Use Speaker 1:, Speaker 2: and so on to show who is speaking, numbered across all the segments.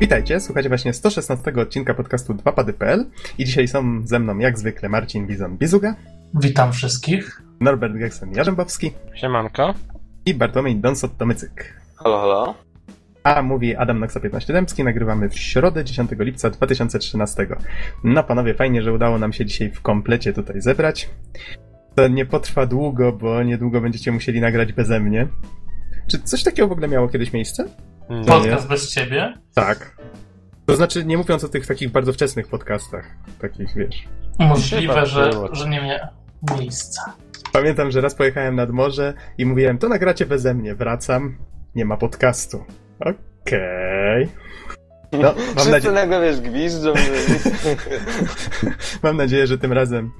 Speaker 1: Witajcie, słuchacie właśnie 116 odcinka podcastu 2pady.pl i dzisiaj są ze mną jak zwykle Marcin Bizon-Bizuga.
Speaker 2: Witam wszystkich.
Speaker 1: Norbert Geksen-Jarzębowski.
Speaker 3: Siemanko.
Speaker 1: I Bartłomiej Donsot-Tomycyk.
Speaker 4: Halo, halo.
Speaker 1: A mówi Adam Noxa 15 Dębski, nagrywamy w środę 10 lipca 2013. No panowie, fajnie, że udało nam się dzisiaj w komplecie tutaj zebrać. To nie potrwa długo, bo niedługo będziecie musieli nagrać beze mnie. Czy coś takiego w ogóle miało kiedyś miejsce?
Speaker 3: Nie.
Speaker 2: Podcast bez ciebie?
Speaker 1: Tak. To znaczy, nie mówiąc o tych takich bardzo wczesnych podcastach, takich wiesz.
Speaker 2: Możliwe, że, że nie miałem miejsca.
Speaker 1: Pamiętam, że raz pojechałem nad morze i mówiłem, to nagracie beze mnie, wracam, nie ma podcastu. Okej. No, mam,
Speaker 4: Wszyscy
Speaker 1: nadzie-
Speaker 4: nagle, wiesz, gwiżdżą. że-
Speaker 1: mam nadzieję, że tym razem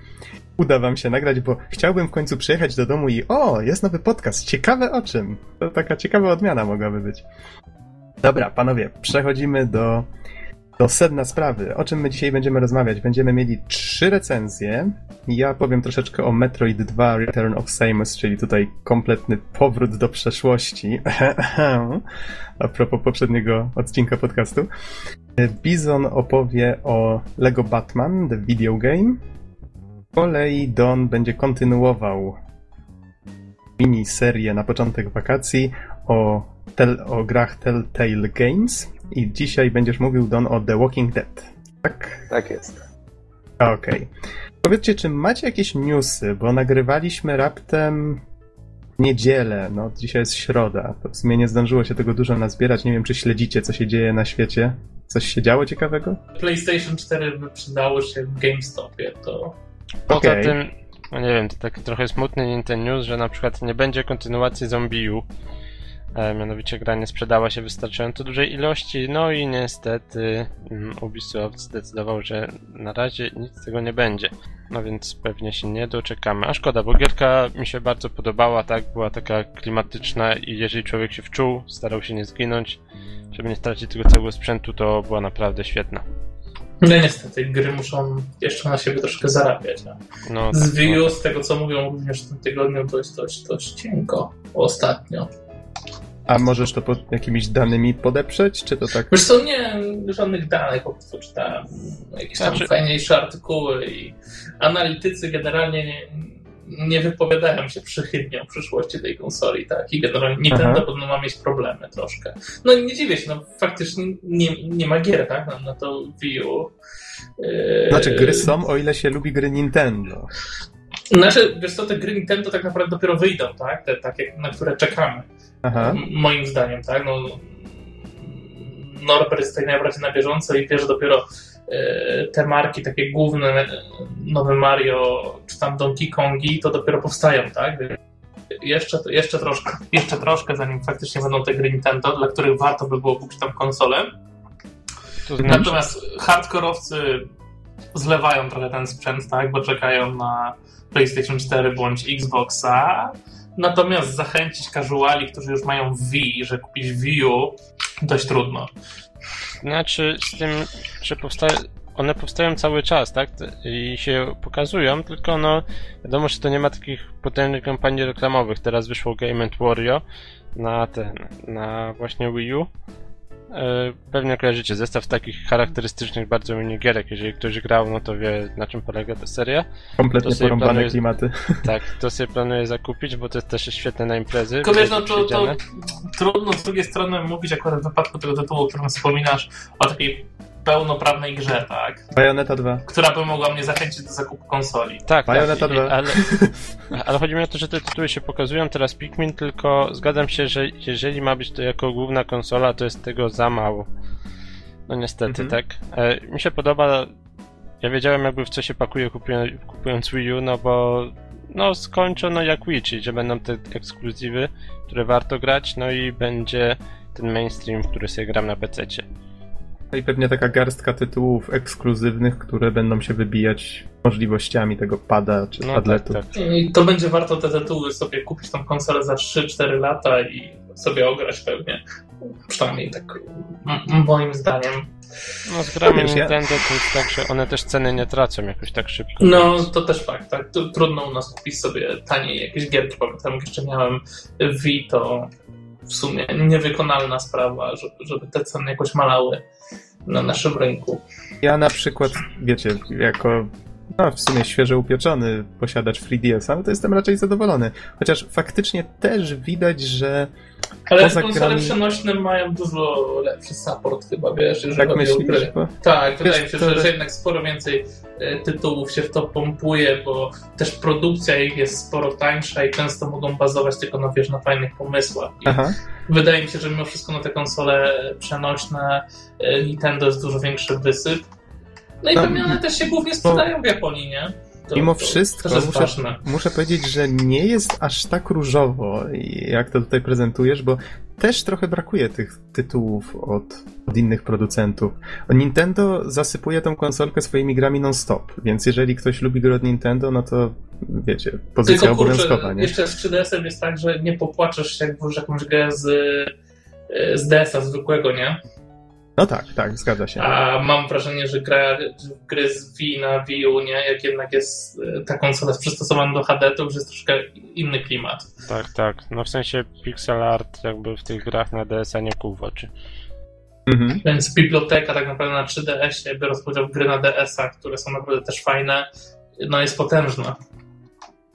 Speaker 1: uda wam się nagrać, bo chciałbym w końcu przyjechać do domu i o, jest nowy podcast, ciekawe o czym. To taka ciekawa odmiana mogłaby być. Dobra, panowie, przechodzimy do, do sedna sprawy. O czym my dzisiaj będziemy rozmawiać? Będziemy mieli trzy recenzje. Ja powiem troszeczkę o Metroid 2 Return of Samus, czyli tutaj kompletny powrót do przeszłości. A propos poprzedniego odcinka podcastu. Bizon opowie o Lego Batman, The Video Game. Z kolei Don będzie kontynuował miniserię na początek wakacji o, tel, o grach Telltale Games. I dzisiaj będziesz mówił, Don, o The Walking Dead. Tak?
Speaker 4: Tak jest.
Speaker 1: Okej. Powiedzcie, czy macie jakieś newsy, bo nagrywaliśmy raptem niedzielę, no dzisiaj jest środa, to w sumie nie zdążyło się tego dużo nazbierać, nie wiem, czy śledzicie, co się dzieje na świecie? Coś się działo ciekawego?
Speaker 2: PlayStation 4 wyprzedało się w GameStopie, to
Speaker 3: Poza tym, no nie wiem, to taki trochę smutny Nintendo News, że na przykład nie będzie kontynuacji Zombiu. E, mianowicie gra nie sprzedała się wystarczająco dużej ilości, no i niestety mm, Ubisoft zdecydował, że na razie nic z tego nie będzie. No więc pewnie się nie doczekamy. A szkoda, bo gierka mi się bardzo podobała, tak? Była taka klimatyczna i jeżeli człowiek się wczuł, starał się nie zginąć, żeby nie stracić tego całego sprzętu, to była naprawdę świetna.
Speaker 2: no niestety gry muszą jeszcze na siebie troszkę zarabiać.
Speaker 3: No,
Speaker 2: z
Speaker 3: tak, no.
Speaker 2: Z tego co mówią również w tym tygodniu, to jest dość, dość cienko ostatnio.
Speaker 1: A możesz to pod jakimiś danymi podeprzeć, czy to tak?
Speaker 2: Wiesz co, nie żadnych danych, po prostu czytałem jakieś tam
Speaker 3: Znaczy-
Speaker 2: fajniejsze artykuły i analitycy generalnie nie, nie wypowiadają się przychylnie o przyszłości tej konsoli, tak? I generalnie Nintendo podobno ma mieć problemy troszkę. No i nie dziwię się, no faktycznie nie, nie ma gier, tak? Na, na to Wii U. Yy,
Speaker 1: Znaczy, gry są, o ile się lubi gry Nintendo.
Speaker 2: Znaczy, wiesz co, te gry Nintendo tak naprawdę dopiero wyjdą, tak? Te takie, na które czekamy. Moim zdaniem, tak? No, Norbert jest tutaj najbardziej na bieżąco i wie, że dopiero e, te marki takie główne, e, nowe Mario czy tam Donkey Kongi, to dopiero powstają, tak? Jeszcze, jeszcze, troszkę, jeszcze troszkę, zanim faktycznie będą te gry Nintendo, dla których warto by było kupić tam konsolę.
Speaker 3: Znaczy,
Speaker 2: Natomiast hardkorowcy zlewają trochę ten sprzęt, tak, bo czekają na PlayStation 4 bądź Xboxa. Natomiast zachęcić casuali, którzy już mają Wii, że kupić Wii U, dość trudno.
Speaker 3: Znaczy z tym, że powstaje, one powstają cały czas, tak? I się pokazują, tylko no wiadomo, że to nie ma takich potężnych kampanii reklamowych. Teraz wyszło Game Wario na ten, na właśnie Wii U. E, Pewnie kojarzycie zestaw takich charakterystycznych bardzo minigierek. Jeżeli ktoś grał, no to wie na czym polega ta seria.
Speaker 1: Kompletnie porąbane
Speaker 3: planuję-
Speaker 1: klimaty.
Speaker 3: Tak, to sobie planuję zakupić, bo to jest też świetne na imprezy.
Speaker 2: Tylko wiesz, no to, to trudno z drugiej strony mówić akurat w wypadku tego tytułu, o którym wspominasz, o takiej pełnoprawnej grze, tak?
Speaker 1: Bayonetta 2.
Speaker 2: Która by mogła mnie zachęcić do zakupu konsoli.
Speaker 3: Tak,
Speaker 1: Bayonetta
Speaker 3: tak, i-
Speaker 1: 2.
Speaker 3: ale, ale chodzi mi o to, że te tytuły się pokazują teraz Pikmin, tylko zgadzam się, że jeżeli ma być to jako główna konsola, to jest tego za mało. No niestety,
Speaker 1: Mhm.
Speaker 3: tak. E, mi się podoba, ja wiedziałem jakby w co się pakuje kupując, kupując Wii U, no bo no skończono jak Wii, czyli że będą te ekskluzywy, które warto grać, no i będzie ten mainstream, który sobie gram na PC-cie.
Speaker 1: No i pewnie taka garstka tytułów ekskluzywnych, które będą się wybijać możliwościami tego pada czy
Speaker 3: No tak,
Speaker 1: padletu.
Speaker 3: tak.
Speaker 2: I to będzie warto te tytuły sobie kupić tą konsolę za 3-4 lata i sobie ograć pewnie. Przynajmniej tak moim zdaniem.
Speaker 3: No z grami
Speaker 1: Wiesz, ja-
Speaker 3: Nintendo to jest tak, że one też ceny nie tracą jakoś tak szybko.
Speaker 2: No,
Speaker 3: więc-
Speaker 2: to też fakt, tak. Trudno u nas kupić sobie taniej jakieś gierki. Pamiętam, jak jeszcze miałem Wii, to w sumie niewykonalna sprawa, żeby, żeby te ceny jakoś malały na naszym rynku.
Speaker 1: Ja na przykład, wiecie, jako no, w sumie świeżo upieczony posiadacz FreeDS-a, no to jestem raczej zadowolony. Chociaż faktycznie też widać, że
Speaker 2: Ale
Speaker 1: Poza
Speaker 2: konsole
Speaker 1: grami-
Speaker 2: przenośne mają dużo lepszy support chyba, wiesz, jeżeli
Speaker 1: tak
Speaker 2: chodzi o
Speaker 1: myślisz,
Speaker 2: gry.
Speaker 1: bo
Speaker 2: Tak, wydaje mi się,
Speaker 1: to-
Speaker 2: że, że jednak sporo więcej e, tytułów się w to pompuje, bo też produkcja ich jest sporo tańsza i często mogą bazować tylko na, wiesz, na fajnych pomysłach. I
Speaker 1: Aha.
Speaker 2: wydaje mi się, że mimo wszystko na te konsole przenośne e, Nintendo jest dużo większy wysyp. No i pewnie one też się głównie sprzedają w Japonii, nie?
Speaker 1: Mimo wszystko muszę, muszę powiedzieć, że nie jest aż tak różowo, jak to tutaj prezentujesz, bo też trochę brakuje tych tytułów od, od innych producentów. Nintendo zasypuje tą konsolkę swoimi grami non-stop, więc jeżeli ktoś lubi gry od Nintendo, no to wiecie, pozycja
Speaker 2: Tylko kurczę,
Speaker 1: obowiązkowa, nie?
Speaker 2: jeszcze z 3DS-em jest tak, że nie popłaczesz jak włożysz jakąś grę z, e, z DS-a zwykłego, nie?
Speaker 1: No tak, tak, zgadza się.
Speaker 2: A mam wrażenie, że gra, gry z Wii na Wii U, nie? Jak jednak jest e, ta konsola jest przystosowana do HD, to już jest troszkę inny klimat.
Speaker 3: Tak, tak. No w sensie pixel art jakby w tych grach na DS-a nie kół w oczy.
Speaker 1: Mhm.
Speaker 2: Więc biblioteka tak naprawdę na 3DS-ie, biorąc udział w gry na DS-a, które są naprawdę też fajne, no jest potężna.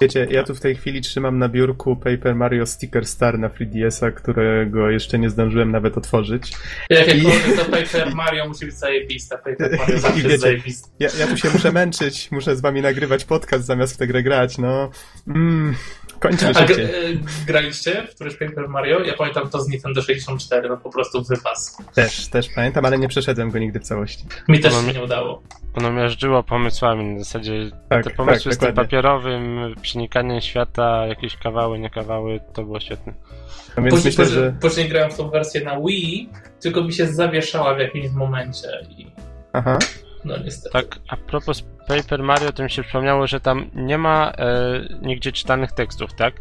Speaker 1: Wiecie, ja tu w tej chwili trzymam na biurku Paper Mario Sticker Star na 3DS-a, którego jeszcze nie zdążyłem nawet otworzyć.
Speaker 2: Jakiekolwiek to Paper Mario musi być zajebiste. Paper Mario zawsze
Speaker 1: wiecie,
Speaker 2: jest zajebiste.
Speaker 1: Ja, ja tu się muszę męczyć, muszę z wami nagrywać podcast zamiast w tę grę grać, no. Mm, kończmy
Speaker 2: A e, graliście w któryś Paper Mario? Ja pamiętam to z Nintendo 64, no po prostu wypas.
Speaker 1: Też, też pamiętam, ale nie przeszedłem go nigdy w całości.
Speaker 2: Mi też się nie udało.
Speaker 3: Ono miażdżyło pomysłami, na zasadzie
Speaker 1: Tak,
Speaker 3: te pomysły
Speaker 1: tak,
Speaker 3: z tym papierowym, przenikaniem świata, jakieś kawały, nie kawały, to było świetne.
Speaker 1: Więc
Speaker 2: Później,
Speaker 1: myślę, że...
Speaker 2: później grałem w tą wersję na Wii, tylko mi się zawieszała w jakimś momencie i
Speaker 1: Aha,
Speaker 2: no niestety.
Speaker 3: Tak, a propos Paper Mario, to mi się przypomniało, że tam nie ma e, nigdzie czytanych tekstów, tak?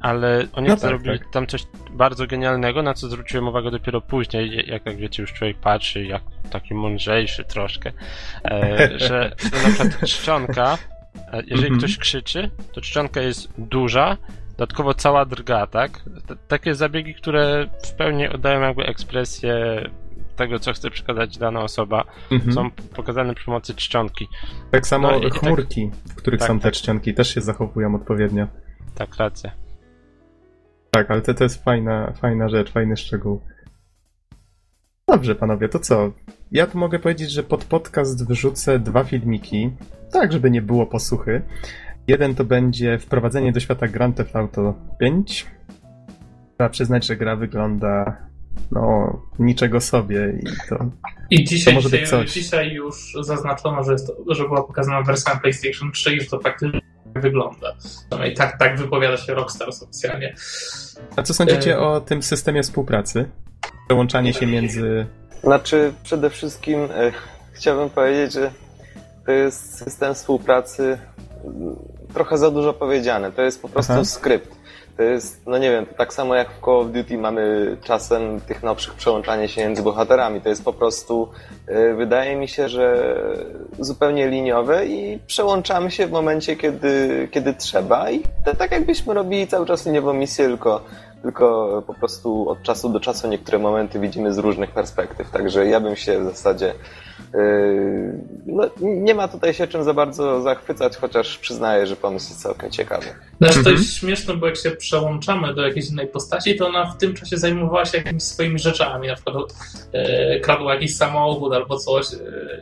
Speaker 3: Ale oni
Speaker 1: No tak,
Speaker 3: zrobili
Speaker 1: tak.
Speaker 3: tam coś bardzo genialnego, na co zwróciłem uwagę dopiero później, jak, jak wiecie, już człowiek patrzy, jak taki mądrzejszy troszkę, e, że, na przykład czcionka, jeżeli
Speaker 1: Mhm.
Speaker 3: ktoś krzyczy, to czcionka jest duża, dodatkowo cała drga, tak? T- takie zabiegi, które w pełni oddają jakby ekspresję tego, co chce przekazać dana osoba,
Speaker 1: mhm.
Speaker 3: są pokazane przy pomocy czcionki.
Speaker 1: tak samo
Speaker 3: no tak-
Speaker 1: chmurki, w których
Speaker 3: tak,
Speaker 1: są te
Speaker 3: tak.
Speaker 1: czcionki, też się zachowują odpowiednio.
Speaker 3: Tak, racja.
Speaker 1: Tak, ale to, to jest fajna, fajna rzecz, fajny szczegół. Dobrze, panowie, to co? Ja tu mogę powiedzieć, że pod podcast wrzucę dwa filmiki, tak żeby nie było posłuchy. Jeden to będzie wprowadzenie do świata Grand Theft Auto 5. Trzeba przyznać, że gra wygląda no niczego sobie i to
Speaker 2: I dzisiaj,
Speaker 1: To może być coś.
Speaker 2: dzisiaj już zaznaczono, że, jest to, że była pokazana wersja PlayStation 3 i że to faktycznie wygląda. No i tak, tak wypowiada się Rockstar oficjalnie.
Speaker 1: A co sądzicie
Speaker 2: E.
Speaker 1: o tym systemie współpracy? Przełączanie się między.
Speaker 4: Znaczy, przede wszystkim e, chciałbym powiedzieć, że to jest system współpracy mm, trochę za dużo powiedziane. To jest po prostu
Speaker 1: Aha.
Speaker 4: skrypt. To jest, no nie wiem, to tak samo jak w Call of Duty mamy czasem tych nowszych przełączanie się między bohaterami. To jest po prostu, e, wydaje mi się, że zupełnie liniowe i przełączamy się w momencie, kiedy, kiedy trzeba i to tak jakbyśmy robili cały czas liniową misję, tylko tylko po prostu od czasu do czasu niektóre momenty widzimy z różnych perspektyw. Także ja bym się w zasadzie. Yy, no, nie ma tutaj się czym za bardzo zachwycać, chociaż przyznaję, że pomysł jest całkiem ciekawy.
Speaker 2: Znaczy to
Speaker 1: Mhm.
Speaker 2: jest śmieszne, bo jak się przełączamy do jakiejś innej postaci, to ona w tym czasie zajmowała się jakimiś swoimi rzeczami, na przykład e, kradła jakiś samochód albo coś e,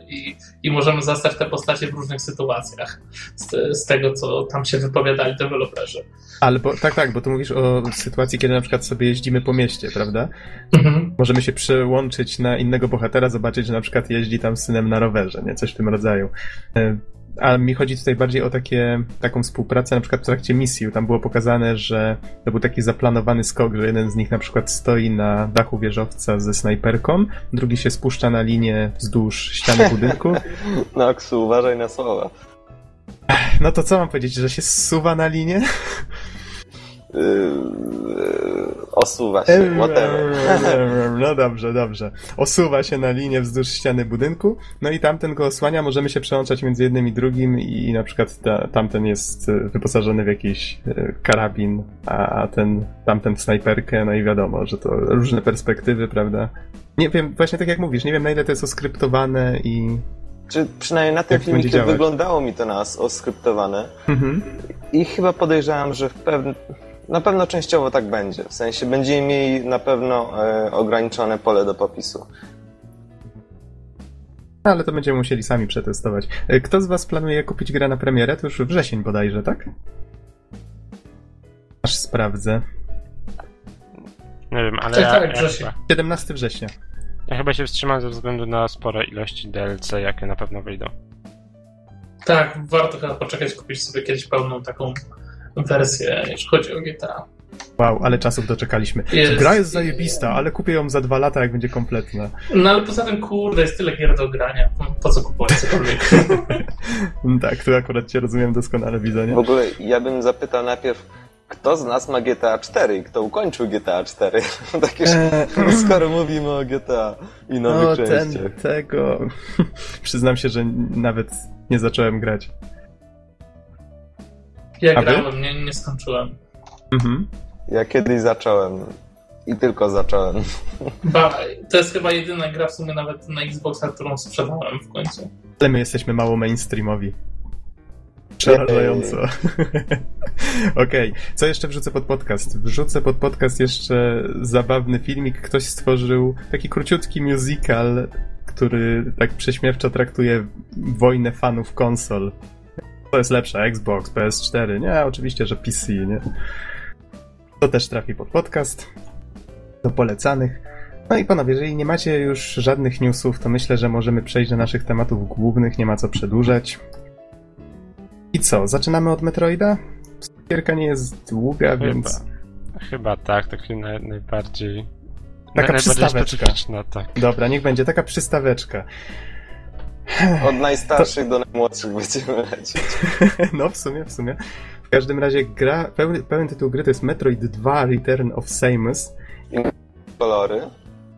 Speaker 2: i, i możemy zastać te postacie w różnych sytuacjach z, z tego, co tam się wypowiadali deweloperzy.
Speaker 1: Albo tak, tak, bo tu mówisz o sytuacji, kiedy na przykład sobie jeździmy po mieście, prawda?
Speaker 2: Mhm.
Speaker 1: Możemy się przełączyć na innego bohatera, zobaczyć, że na przykład jeździ tam z synem na rowerze, nie? Coś w tym rodzaju. E, A mi chodzi tutaj bardziej o takie, taką współpracę na przykład w trakcie misji. Tam było pokazane, że to był taki zaplanowany skok, że jeden z nich na przykład stoi na dachu wieżowca ze snajperką, drugi się spuszcza na linię wzdłuż ściany budynku.
Speaker 4: Noxu, uważaj na słowa.
Speaker 1: No to co mam powiedzieć, że się zsuwa na linię?
Speaker 4: Osuwa się, whatever.
Speaker 1: No dobrze, dobrze. Osuwa się na linię wzdłuż ściany budynku, no i tamten go osłania, możemy się przełączać między jednym i drugim i na przykład ta, tamten jest e, wyposażony w jakiś e, karabin, a ten tamten w snajperkę, no i wiadomo, że to różne perspektywy, prawda? Nie wiem, właśnie tak jak mówisz, nie wiem na ile to jest oskryptowane i...
Speaker 4: Czy przynajmniej na tym filmiku wyglądało mi to nas oskryptowane
Speaker 1: Mhm.
Speaker 4: i chyba podejrzewam, że w pewnym na pewno częściowo tak będzie. W sensie będziemy mieli na pewno e, ograniczone pole do popisu.
Speaker 1: Ale to będziemy musieli sami przetestować. E, Kto z was planuje kupić grę na premierę? To już wrzesień bodajże, tak? Aż sprawdzę.
Speaker 3: Nie wiem, ale
Speaker 2: Tak,
Speaker 3: ja,
Speaker 2: tak,
Speaker 3: ja,
Speaker 2: wrzesień.
Speaker 3: chyba,
Speaker 1: 17 września.
Speaker 3: ja chyba się wstrzymam ze względu na spore ilości DLC, jakie na pewno wyjdą.
Speaker 2: Tak, warto chyba poczekać, kupić sobie kiedyś pełną taką wersję, jeśli chodzi o GTA.
Speaker 1: Wow, ale czasów doczekaliśmy.
Speaker 2: Jest.
Speaker 1: Gra jest zajebista, ale kupię ją za dwa lata, jak będzie kompletna.
Speaker 2: No ale poza tym, kurde, jest tyle gier do grania. Po co kupować cokolwiek?
Speaker 1: Tak, tu akurat cię rozumiem doskonale, widzę, nie?
Speaker 4: W ogóle ja bym zapytał najpierw, kto z nas ma GTA 4 i kto ukończył GTA 4? Takie,
Speaker 1: Eee,
Speaker 4: skoro mówimy o GTA i nowych
Speaker 1: no,
Speaker 4: częściach.
Speaker 1: ten, tego... Przyznam się, że nawet nie zacząłem grać.
Speaker 2: Ja
Speaker 1: A wy?
Speaker 2: grałem, nie, nie skończyłem.
Speaker 1: Mhm.
Speaker 4: Ja kiedyś zacząłem i tylko zacząłem.
Speaker 2: Ba, to jest chyba jedyna gra w sumie nawet na Xboxa, którą sprzedałem w końcu.
Speaker 1: Ale my jesteśmy mało mainstreamowi. Przerażająco. Okej, co jeszcze wrzucę pod podcast? Wrzucę pod podcast jeszcze zabawny filmik. Ktoś stworzył taki króciutki musical, który tak prześmiewczo traktuje wojnę fanów konsol. To jest lepsze, Xbox, PS4, nie? Oczywiście, że PC, nie? To też trafi pod podcast. Do polecanych. No i panowie, jeżeli nie macie już żadnych newsów, to myślę, że możemy przejść do naszych tematów głównych, nie ma co przedłużać. I co, zaczynamy od Metroida? Gierka nie jest długa,
Speaker 3: Chyba.
Speaker 1: więc...
Speaker 3: Chyba tak, taki naj, najbardziej...
Speaker 1: Taka
Speaker 3: najbardziej
Speaker 1: przystaweczka.
Speaker 3: tak.
Speaker 1: Dobra, niech będzie taka przystaweczka.
Speaker 4: Od najstarszych do najmłodszych będziemy lecieć.
Speaker 1: No, w sumie, w sumie. W każdym razie gra, pełny, pełen tytuł gry to jest Metroid 2 Return of Samus.
Speaker 4: Kolory.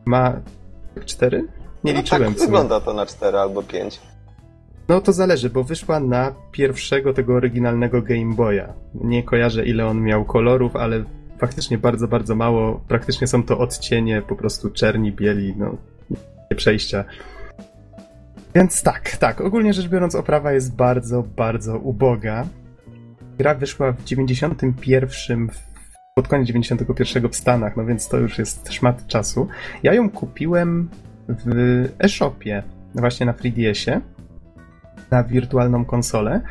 Speaker 1: Ma... cztery? Nie
Speaker 4: no
Speaker 1: liczyłem
Speaker 4: tak wygląda to na 4 albo 5.
Speaker 1: No to zależy, bo wyszła na pierwszego tego oryginalnego Game Boya. Nie kojarzę ile on miał kolorów, ale faktycznie bardzo, bardzo mało. Praktycznie są to odcienie po prostu czerni, bieli, no nie przejścia. Więc tak, tak, ogólnie rzecz biorąc oprawa jest bardzo, bardzo uboga. Gra wyszła w 91 w, pod koniec 91 w Stanach, no więc to już jest szmat czasu. Ja ją kupiłem w e-shopie, właśnie na 3DS-ie na wirtualną konsolę.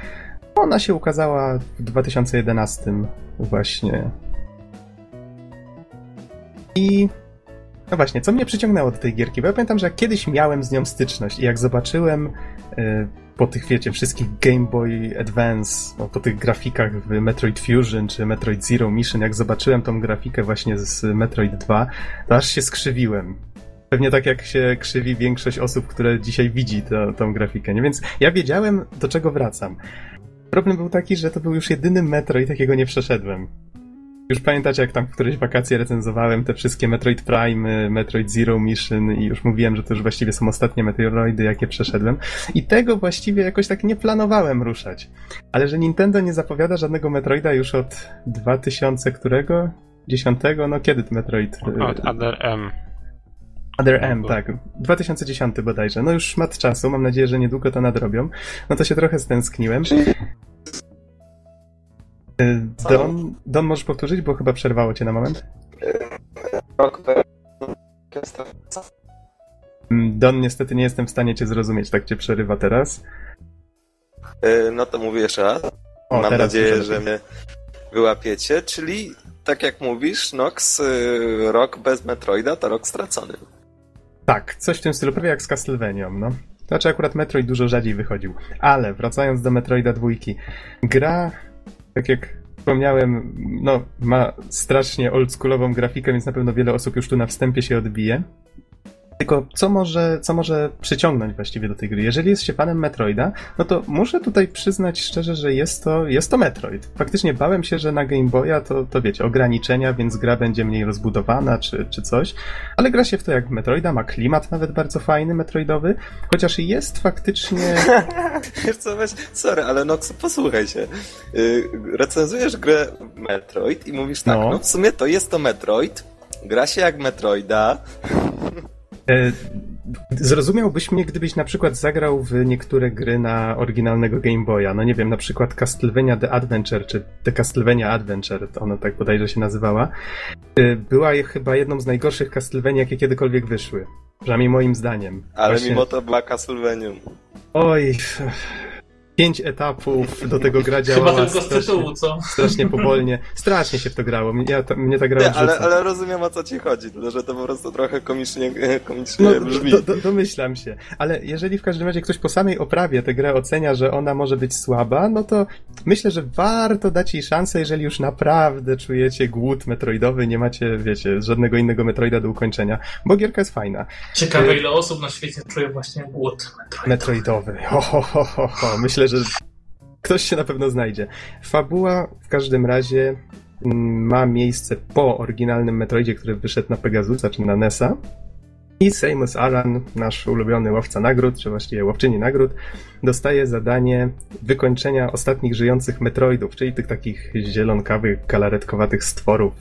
Speaker 1: Ona się ukazała w 2011 właśnie. I no właśnie, co mnie przyciągnęło do tej gierki? Bo ja pamiętam, że kiedyś miałem z nią styczność i jak zobaczyłem y, po tych, wiecie, wszystkich Game Boy Advance, no, po tych grafikach w Metroid Fusion czy Metroid Zero Mission, jak zobaczyłem tą grafikę właśnie z Metroid 2, to aż się skrzywiłem. Pewnie tak jak się krzywi większość osób, które dzisiaj widzi tę tą grafikę, nie? Więc ja wiedziałem, do czego wracam. Problem był taki, że to był już jedyny Metroid, jakiego nie przeszedłem. Już pamiętacie, jak tam w któreś wakacje recenzowałem te wszystkie Metroid Prime, Metroid Zero Mission i już mówiłem, że to już właściwie są ostatnie Metroidy, jakie przeszedłem. I tego właściwie jakoś tak nie planowałem ruszać. Ale że Nintendo nie zapowiada żadnego Metroida już od 2000 którego? 10? No kiedy ten Metroid? y,
Speaker 3: Od Other M.
Speaker 1: Other M, tak. 2010 bodajże. No już szmat czasu, mam nadzieję, że niedługo to nadrobią. No to się trochę stęskniłem. Y, Don, Don możesz powtórzyć, bo chyba przerwało cię na moment.
Speaker 4: rok
Speaker 1: Mm, Don, niestety nie jestem w stanie cię zrozumieć, tak cię przerywa teraz.
Speaker 4: E, No to mówię jeszcze raz.
Speaker 1: O,
Speaker 4: Mam nadzieję, że mnie wyłapiecie, czyli tak jak mówisz, Nox, y, rok bez Metroida to rok stracony.
Speaker 1: Tak, coś w tym stylu, prawie jak z Castlevanią, no. Znaczy akurat Metroid dużo rzadziej wychodził. Ale wracając do Metroida dwójki. Gra, tak jak wspomniałem, no, ma strasznie oldschoolową grafikę, więc na pewno wiele osób już tu na wstępie się odbije. Tylko co może, co może przyciągnąć właściwie do tej gry? Jeżeli jest się fanem Metroida, no to muszę tutaj przyznać szczerze, że jest to, jest to Metroid. Faktycznie bałem się, że na Game Boya to, to wiecie, ograniczenia, więc gra będzie mniej rozbudowana czy, czy coś, ale gra się w to jak Metroida, ma klimat nawet bardzo fajny, Metroidowy, chociaż jest faktycznie...
Speaker 4: Wiesz co, weź, sorry, ale no posłuchaj się. Yy, recenzujesz grę Metroid i mówisz tak, no. no w sumie to jest to Metroid, gra się jak Metroida,
Speaker 1: zrozumiałbyś mnie, gdybyś na przykład zagrał w niektóre gry na oryginalnego Game Boya. No nie wiem, na przykład Castlevania The Adventure, czy The Castlevania Adventure, to ona tak bodajże się nazywała. E, była chyba jedną z najgorszych Castlevania, jakie kiedykolwiek wyszły. Przynajmniej moim zdaniem.
Speaker 4: Ale Właśnie... mimo to była Castlevania.
Speaker 1: Oj, pięć etapów, do tego gra działała
Speaker 2: Chyba tylko z tytułu, co?
Speaker 1: Strasznie powolnie. Strasznie się w to grało. Mnie, to, mnie ta gra
Speaker 4: Nie, ale, ale rozumiem o co ci chodzi, to, że to po prostu trochę komicznie, komicznie no, brzmi.
Speaker 1: Do, do, domyślam się. Ale jeżeli w każdym razie ktoś po samej oprawie tę grę ocenia, że ona może być słaba, no to myślę, że warto dać jej szansę, jeżeli już naprawdę czujecie głód metroidowy, nie macie, wiecie, żadnego innego metroida do ukończenia, bo gierka jest fajna.
Speaker 2: Ciekawe, ile osób na świecie czuje właśnie głód metroidowy.
Speaker 1: metroidowy. Ho, ho, ho, ho, ho. Myślę, że ktoś się na pewno znajdzie. Fabuła w każdym razie mm, ma miejsce po oryginalnym Metroidzie, który wyszedł na Pegasusa czy na NESa. I Samus Aran, nasz ulubiony łowca nagród, czy właściwie łowczyni nagród, dostaje zadanie wykończenia ostatnich żyjących Metroidów, czyli tych takich zielonkawych, galaretkowatych stworów,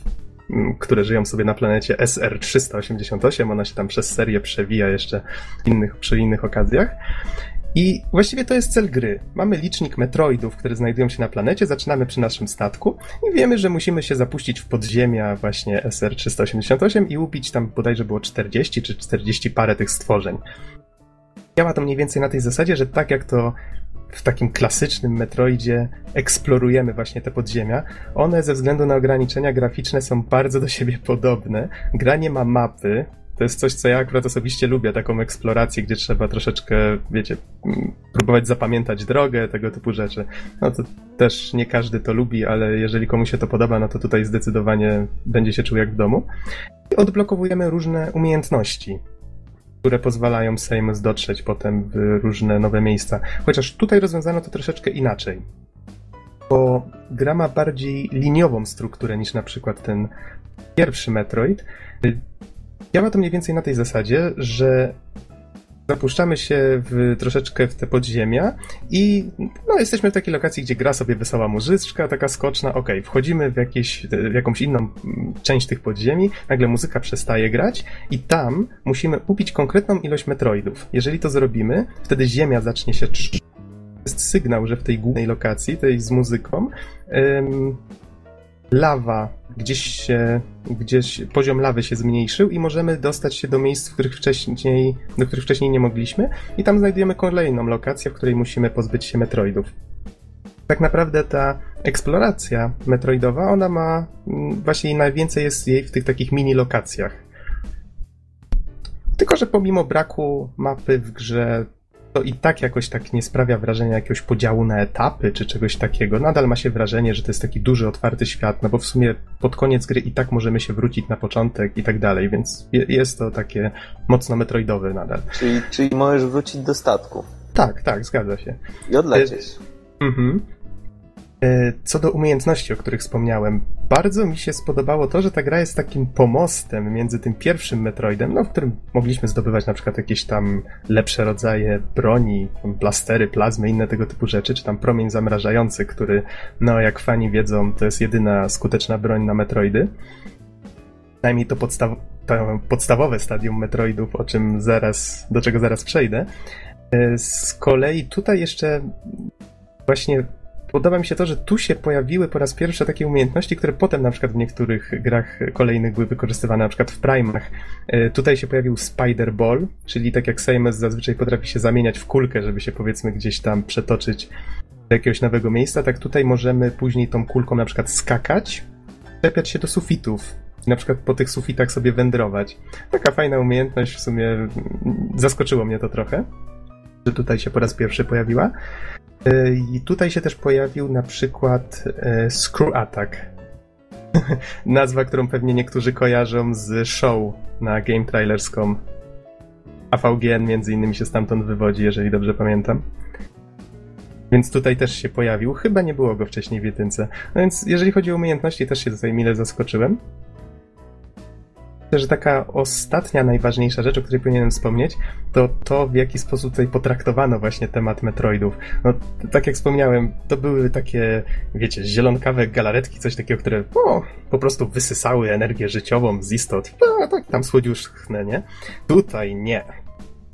Speaker 1: mm, które żyją sobie na planecie SR-388. Ona się tam przez serię przewija jeszcze innych, przy innych okazjach. I właściwie to jest cel gry. Mamy licznik metroidów, które znajdują się na planecie, zaczynamy przy naszym statku i wiemy, że musimy się zapuścić w podziemia właśnie SR-388 i ubić tam bodajże było 40 czy 40 parę tych stworzeń. Działa to mniej więcej na tej zasadzie, że tak jak to w takim klasycznym Metroidzie eksplorujemy właśnie te podziemia, one ze względu na ograniczenia graficzne są bardzo do siebie podobne. Gra nie ma mapy, to jest coś, co ja akurat osobiście lubię, taką eksplorację, gdzie trzeba troszeczkę, wiecie, mm, próbować zapamiętać drogę, tego typu rzeczy. No to też nie każdy to lubi, ale jeżeli komuś się to podoba, no to tutaj zdecydowanie będzie się czuł jak w domu. I odblokowujemy różne umiejętności, które pozwalają Sejmus dotrzeć potem w różne nowe miejsca. Chociaż tutaj rozwiązano to troszeczkę inaczej. Bo gra ma bardziej liniową strukturę niż na przykład ten pierwszy Metroid. Działa to mniej więcej na tej zasadzie, że zapuszczamy się w, troszeczkę w te podziemia i no, jesteśmy w takiej lokacji, gdzie gra sobie wesoła muzyczka, taka skoczna, ok, wchodzimy w, jakieś, w jakąś inną część tych podziemi, nagle muzyka przestaje grać i tam musimy upić konkretną ilość metroidów. Jeżeli to zrobimy, wtedy ziemia zacznie się trzymać. Jest sygnał, że w tej głównej lokacji, tej z muzyką, ym, lawa gdzieś się, gdzieś poziom lawy się zmniejszył i możemy dostać się do miejsc, w których wcześniej, do których wcześniej nie mogliśmy i tam znajdujemy kolejną lokację, w której musimy pozbyć się metroidów. Tak naprawdę ta eksploracja metroidowa, ona ma, mm, właśnie najwięcej jest jej w tych takich mini lokacjach. Tylko, że pomimo braku mapy w grze, to i tak jakoś tak nie sprawia wrażenia jakiegoś podziału na etapy czy czegoś takiego. Nadal ma się wrażenie, że to jest taki duży, otwarty świat, no bo w sumie pod koniec gry i tak możemy się wrócić na początek i tak dalej, więc jest to takie mocno metroidowe nadal.
Speaker 4: Czyli, czyli możesz wrócić do statku.
Speaker 1: Tak, tak, zgadza się.
Speaker 4: I odlecieć.
Speaker 1: Mhm. E, co do umiejętności, o których wspomniałem, bardzo mi się spodobało to, że ta gra jest takim pomostem między tym pierwszym Metroidem, no, w którym mogliśmy zdobywać na przykład jakieś tam lepsze rodzaje broni, blastery, plazmy, inne tego typu rzeczy, czy tam promień zamrażający, który, no jak fani wiedzą, to jest jedyna skuteczna broń na Metroidy. Przynajmniej to, podstaw to podstawowe stadium Metroidów, o czym zaraz, do czego zaraz przejdę. E, z kolei tutaj jeszcze właśnie podoba mi się to, że tu się pojawiły po raz pierwszy takie umiejętności, które potem na przykład w niektórych grach kolejnych były wykorzystywane, na przykład w Prime'ach. E, tutaj się pojawił Spider Ball, czyli tak jak Sejmes zazwyczaj potrafi się zamieniać w kulkę, żeby się powiedzmy gdzieś tam przetoczyć do jakiegoś nowego miejsca, tak tutaj możemy później tą kulką na przykład skakać, czepiać się do sufitów, na przykład po tych sufitach sobie wędrować. Taka fajna umiejętność, w sumie zaskoczyło mnie to trochę, że tutaj się po raz pierwszy pojawiła. E, I tutaj się też pojawił na przykład e, Screw Attack. Nazwa, którą pewnie niektórzy kojarzą z show na GameTrailers.com. AVGN między innymi się stamtąd wywodzi, jeżeli dobrze pamiętam. Więc tutaj też się pojawił. Chyba nie było go wcześniej w jedynce. No więc jeżeli chodzi o umiejętności, też się tutaj mile zaskoczyłem. Myślę, że taka ostatnia, najważniejsza rzecz, o której powinienem wspomnieć, to to, w jaki sposób tutaj potraktowano właśnie temat Metroidów. No, tak jak wspomniałem, to były takie, wiecie, zielonkawe galaretki, coś takiego, które o, po prostu wysysały energię życiową z istot. No, tak tam słodziuszne, nie? Tutaj nie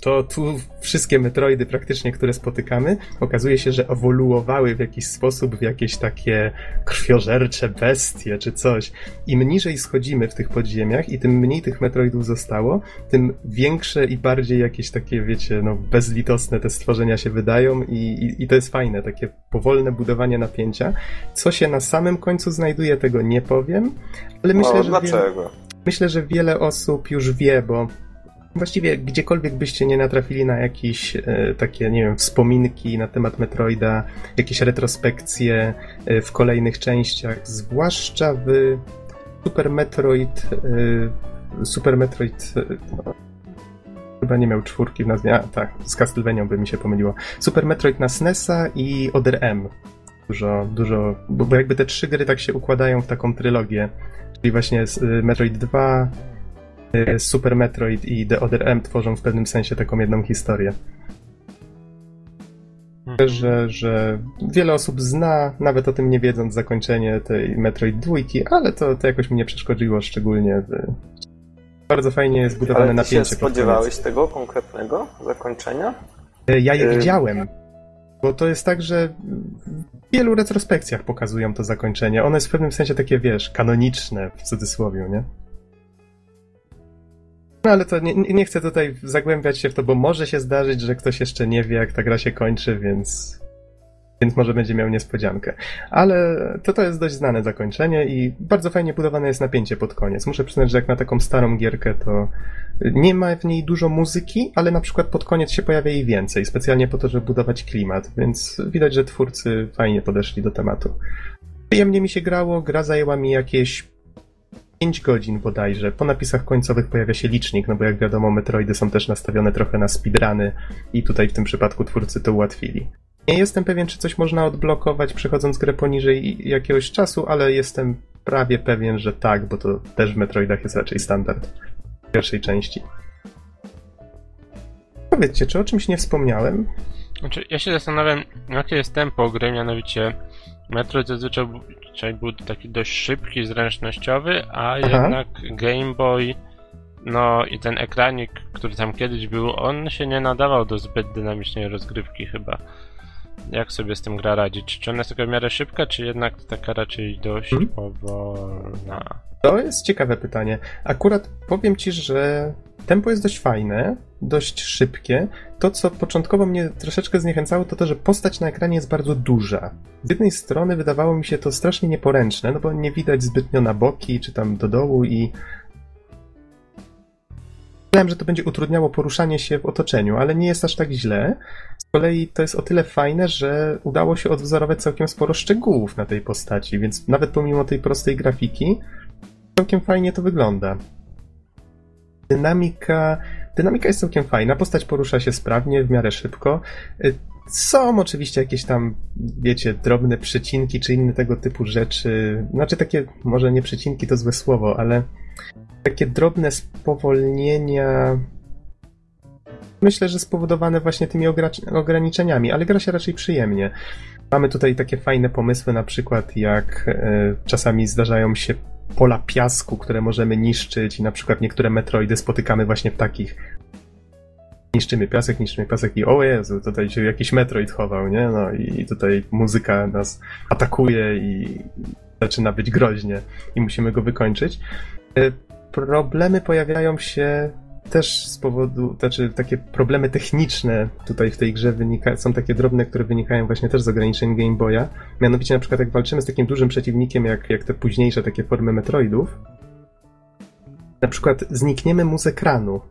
Speaker 1: to tu wszystkie Metroidy praktycznie, które spotykamy, okazuje się, że ewoluowały w jakiś sposób w jakieś takie krwiożercze bestie czy coś. Im niżej schodzimy w tych podziemiach i tym mniej tych Metroidów zostało, tym większe i bardziej jakieś takie, wiecie, no bezlitosne te stworzenia się wydają i, i, i to jest fajne, takie powolne budowanie napięcia. Co się na samym końcu znajduje, tego nie powiem, ale myślę,
Speaker 4: o,
Speaker 1: że...
Speaker 4: Dlaczego?
Speaker 1: Wiele, myślę, że wiele osób już wie, bo Właściwie gdziekolwiek byście nie natrafili na jakieś e, takie, nie wiem, wspominki na temat Metroida, jakieś retrospekcje e, w kolejnych częściach, zwłaszcza w Super Metroid, e, Super Metroid, no, chyba nie miał czwórki w nazwie, a tak, z Castlevania by mi się pomyliło. Super Metroid na SNESa i Other M. Dużo, dużo, bo jakby te trzy gry tak się układają w taką trylogię, czyli właśnie Metroid 2, Super Metroid i The Other M tworzą w pewnym sensie taką jedną historię. Mhm. Że, że wiele osób zna, nawet o tym nie wiedząc, zakończenie tej Metroid dwójki, ale to, to jakoś mi nie przeszkodziło szczególnie. Bardzo fajnie jest budowane ale ty napięcie.
Speaker 4: Się spodziewałeś tego konkretnego zakończenia?
Speaker 1: Ja je y widziałem. Bo to jest tak, że w wielu retrospekcjach pokazują to zakończenie. Ono jest w pewnym sensie takie, wiesz, kanoniczne w cudzysłowie, nie? No ale to nie, nie chcę tutaj zagłębiać się w to, bo może się zdarzyć, że ktoś jeszcze nie wie, jak ta gra się kończy, więc, więc może będzie miał niespodziankę. Ale to, to jest dość znane zakończenie i bardzo fajnie budowane jest napięcie pod koniec. Muszę przyznać, że jak na taką starą gierkę, to nie ma w niej dużo muzyki, ale na przykład pod koniec się pojawia jej więcej, specjalnie po to, żeby budować klimat, więc widać, że twórcy fajnie podeszli do tematu. Przyjemnie mi się grało, gra zajęła mi jakieś 5 godzin bodajże. Po napisach końcowych pojawia się licznik, no bo jak wiadomo, Metroidy są też nastawione trochę na speedruny i tutaj w tym przypadku twórcy to ułatwili. Nie jestem pewien, czy coś można odblokować przechodząc grę poniżej jakiegoś czasu, ale jestem prawie pewien, że tak, bo to też w Metroidach jest raczej standard pierwszej części. Powiedzcie, czy o czymś nie wspomniałem?
Speaker 3: Znaczy, ja się zastanawiam, jakie jest tempo gry, mianowicie Metroid zazwyczaj był taki dość szybki, zręcznościowy, a Aha. jednak Game Boy, no i ten ekranik, który tam kiedyś był, on się nie nadawał do zbyt dynamicznej rozgrywki chyba. Jak sobie z tym gra radzić? Czy ona jest taka w miarę szybka, czy jednak taka raczej dość hmm? powolna?
Speaker 1: To jest ciekawe pytanie. Akurat powiem ci, że tempo jest dość fajne, dość szybkie. To, co początkowo mnie troszeczkę zniechęcało, to to, że postać na ekranie jest bardzo duża. Z jednej strony wydawało mi się to strasznie nieporęczne, no bo nie widać zbytnio na boki, czy tam do dołu i Myślałem, że to będzie utrudniało poruszanie się w otoczeniu, ale nie jest aż tak źle. Z kolei to jest o tyle fajne, że udało się odwzorować całkiem sporo szczegółów na tej postaci, więc nawet pomimo tej prostej grafiki, całkiem fajnie to wygląda. Dynamika, dynamika jest całkiem fajna, postać porusza się sprawnie, w miarę szybko. Y, są oczywiście jakieś tam, wiecie, drobne przecinki czy inne tego typu rzeczy. Znaczy takie, może nie przecinki to złe słowo, ale takie drobne spowolnienia. Myślę, że spowodowane właśnie tymi ograniczeniami, ale gra się raczej przyjemnie. Mamy tutaj takie fajne pomysły, na przykład jak e, czasami zdarzają się pola piasku, które możemy niszczyć i na przykład niektóre metroidy spotykamy właśnie w takich niszczymy piasek, niszczymy piasek i o Jezu, tutaj się jakiś metroid chował, nie? No i tutaj muzyka nas atakuje i zaczyna być groźnie i musimy go wykończyć. E, problemy pojawiają się też z powodu, znaczy takie problemy techniczne tutaj w tej grze wynika, są takie drobne, które wynikają właśnie też z ograniczeń Game Boya. Mianowicie na przykład jak walczymy z takim dużym przeciwnikiem jak, jak te późniejsze takie formy Metroidów, na przykład znikniemy mu z ekranu,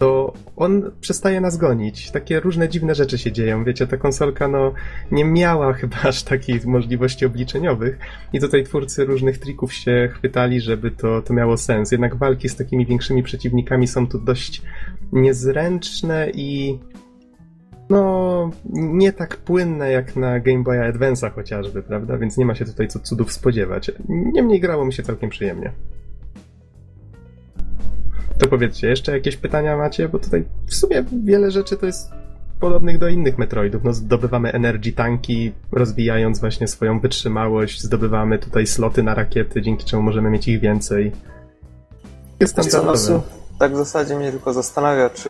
Speaker 1: to on przestaje nas gonić. Takie różne dziwne rzeczy się dzieją. Wiecie, ta konsolka no nie miała chyba aż takich możliwości obliczeniowych i tutaj twórcy różnych trików się chwytali, żeby to, to miało sens. Jednak walki z takimi większymi przeciwnikami są tu dość niezręczne i no nie tak płynne jak na Game Boy Advance'a chociażby, prawda? Więc nie ma się tutaj co cudów spodziewać. Niemniej grało mi się całkiem przyjemnie. To powiedzcie, jeszcze jakieś pytania macie? Bo tutaj w sumie wiele rzeczy to jest podobnych do innych Metroidów. No, zdobywamy energy tanki, rozwijając właśnie swoją wytrzymałość, zdobywamy tutaj sloty na rakiety, dzięki czemu możemy mieć ich więcej. Jest standardowe.
Speaker 4: Tak w zasadzie mnie tylko zastanawia, czy,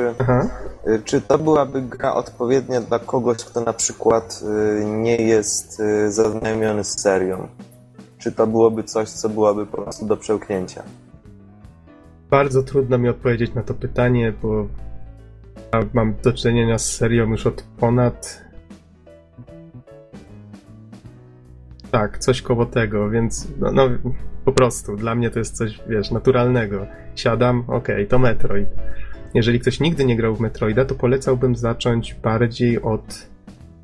Speaker 4: y, czy to byłaby gra odpowiednia dla kogoś, kto na przykład y, nie jest y, zaznajomiony z serią. Czy to byłoby coś, co byłoby po prostu do przełknięcia?
Speaker 1: Bardzo trudno mi odpowiedzieć na to pytanie, bo mam do czynienia z serią już od ponad. Tak, coś koło tego, więc no, no po prostu dla mnie to jest coś, wiesz, naturalnego. Siadam, okej, okay, to Metroid. Jeżeli ktoś nigdy nie grał w Metroida, to polecałbym zacząć bardziej od.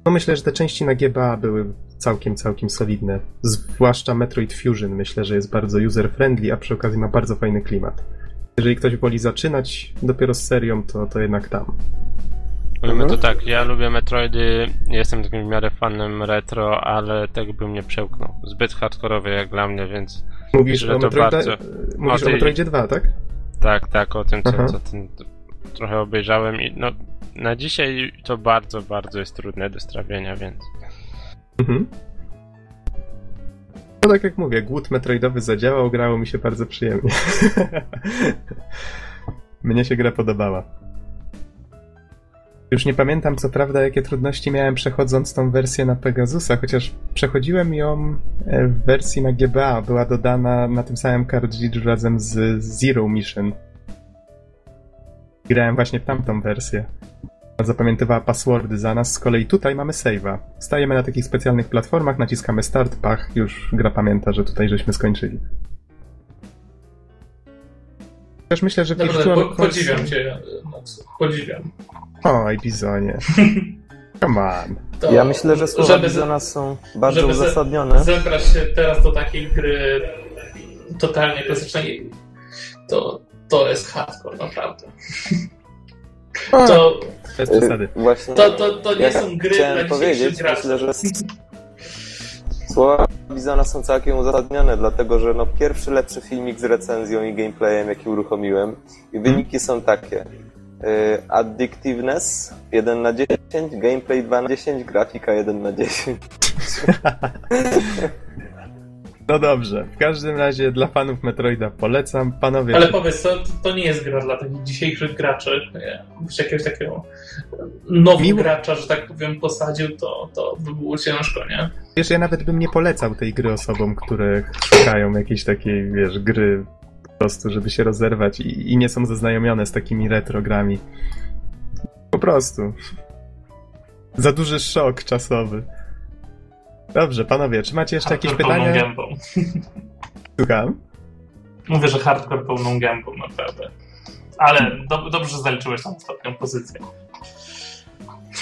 Speaker 1: No myślę, że te części na GBA były całkiem, całkiem solidne. Zwłaszcza Metroid Fusion myślę, że jest bardzo user-friendly, a przy okazji ma bardzo fajny klimat jeżeli ktoś woli zaczynać dopiero z serią, to, to jednak tam.
Speaker 3: Lubimy mhm. to tak, ja lubię Metroidy, jestem takim w miarę fanem retro, ale tego bym nie przełknął. Zbyt hardkorowy jak dla mnie, więc
Speaker 1: Mówisz o, Metroida, bardzo... mówisz o, tej... o Metroidzie 2, tak?
Speaker 3: Tak, tak, o tym co, co ten, trochę obejrzałem i no na dzisiaj to bardzo, bardzo jest trudne do strawienia, więc... Mhm.
Speaker 1: No tak jak mówię, głód metroidowy zadziałał, grało mi się bardzo przyjemnie. Mnie się gra podobała. Już nie pamiętam co prawda jakie trudności miałem przechodząc tą wersję na Pegasusa, chociaż przechodziłem ją e, w wersji na GBA. Była dodana na tym samym cartridge razem z Zero Mission. Grałem właśnie w tamtą wersję zapamiętywała passwordy za nas. Z kolei tutaj mamy save'a. Stajemy na takich specjalnych platformach, naciskamy start, pach, już gra pamięta, że tutaj żeśmy skończyli. Też myślę, że
Speaker 2: Dobra, po, podziwiam cię, Podziwiam.
Speaker 1: Oj, Bizonie. Come on.
Speaker 4: To, ja myślę, że słowa żeby, Bizona są bardzo żeby uzasadnione.
Speaker 2: zebrać się teraz do takiej gry totalnie klasycznej, to, to jest hardcore, naprawdę.
Speaker 1: To, bez przesady.
Speaker 4: Właśnie,
Speaker 2: to, to, to nie ja są gry dla powiedzieć, myślę, że
Speaker 4: słowa Bizona są całkiem uzasadnione, dlatego że no, pierwszy lepszy filmik z recenzją i gameplayem, jaki uruchomiłem i wyniki są takie. Y, addictiveness 1 na 10, gameplay 2 na 10, grafika 1 na 10.
Speaker 1: No dobrze, w każdym razie dla fanów Metroida polecam, panowie.
Speaker 2: Ale powiedz, to, to nie jest gra dla takich dzisiejszych graczy. Jakbyś jakiegoś takiego nowego Miło... gracza, że tak powiem, posadził, to, to by było ciężko, nie?
Speaker 1: Wiesz, ja nawet bym nie polecał tej gry osobom, które szukają jakiejś takiej, wiesz, gry po prostu, żeby się rozerwać i, i nie są zaznajomione z takimi retrogrami. Po prostu. Za duży szok czasowy. Dobrze, panowie, czy macie jeszcze jakieś pytania? Gębą. Słucham?
Speaker 2: Mówię, że hardcore pełną gębą, naprawdę. Ale do, dobrze zaliczyłeś tam ostatnią pozycję.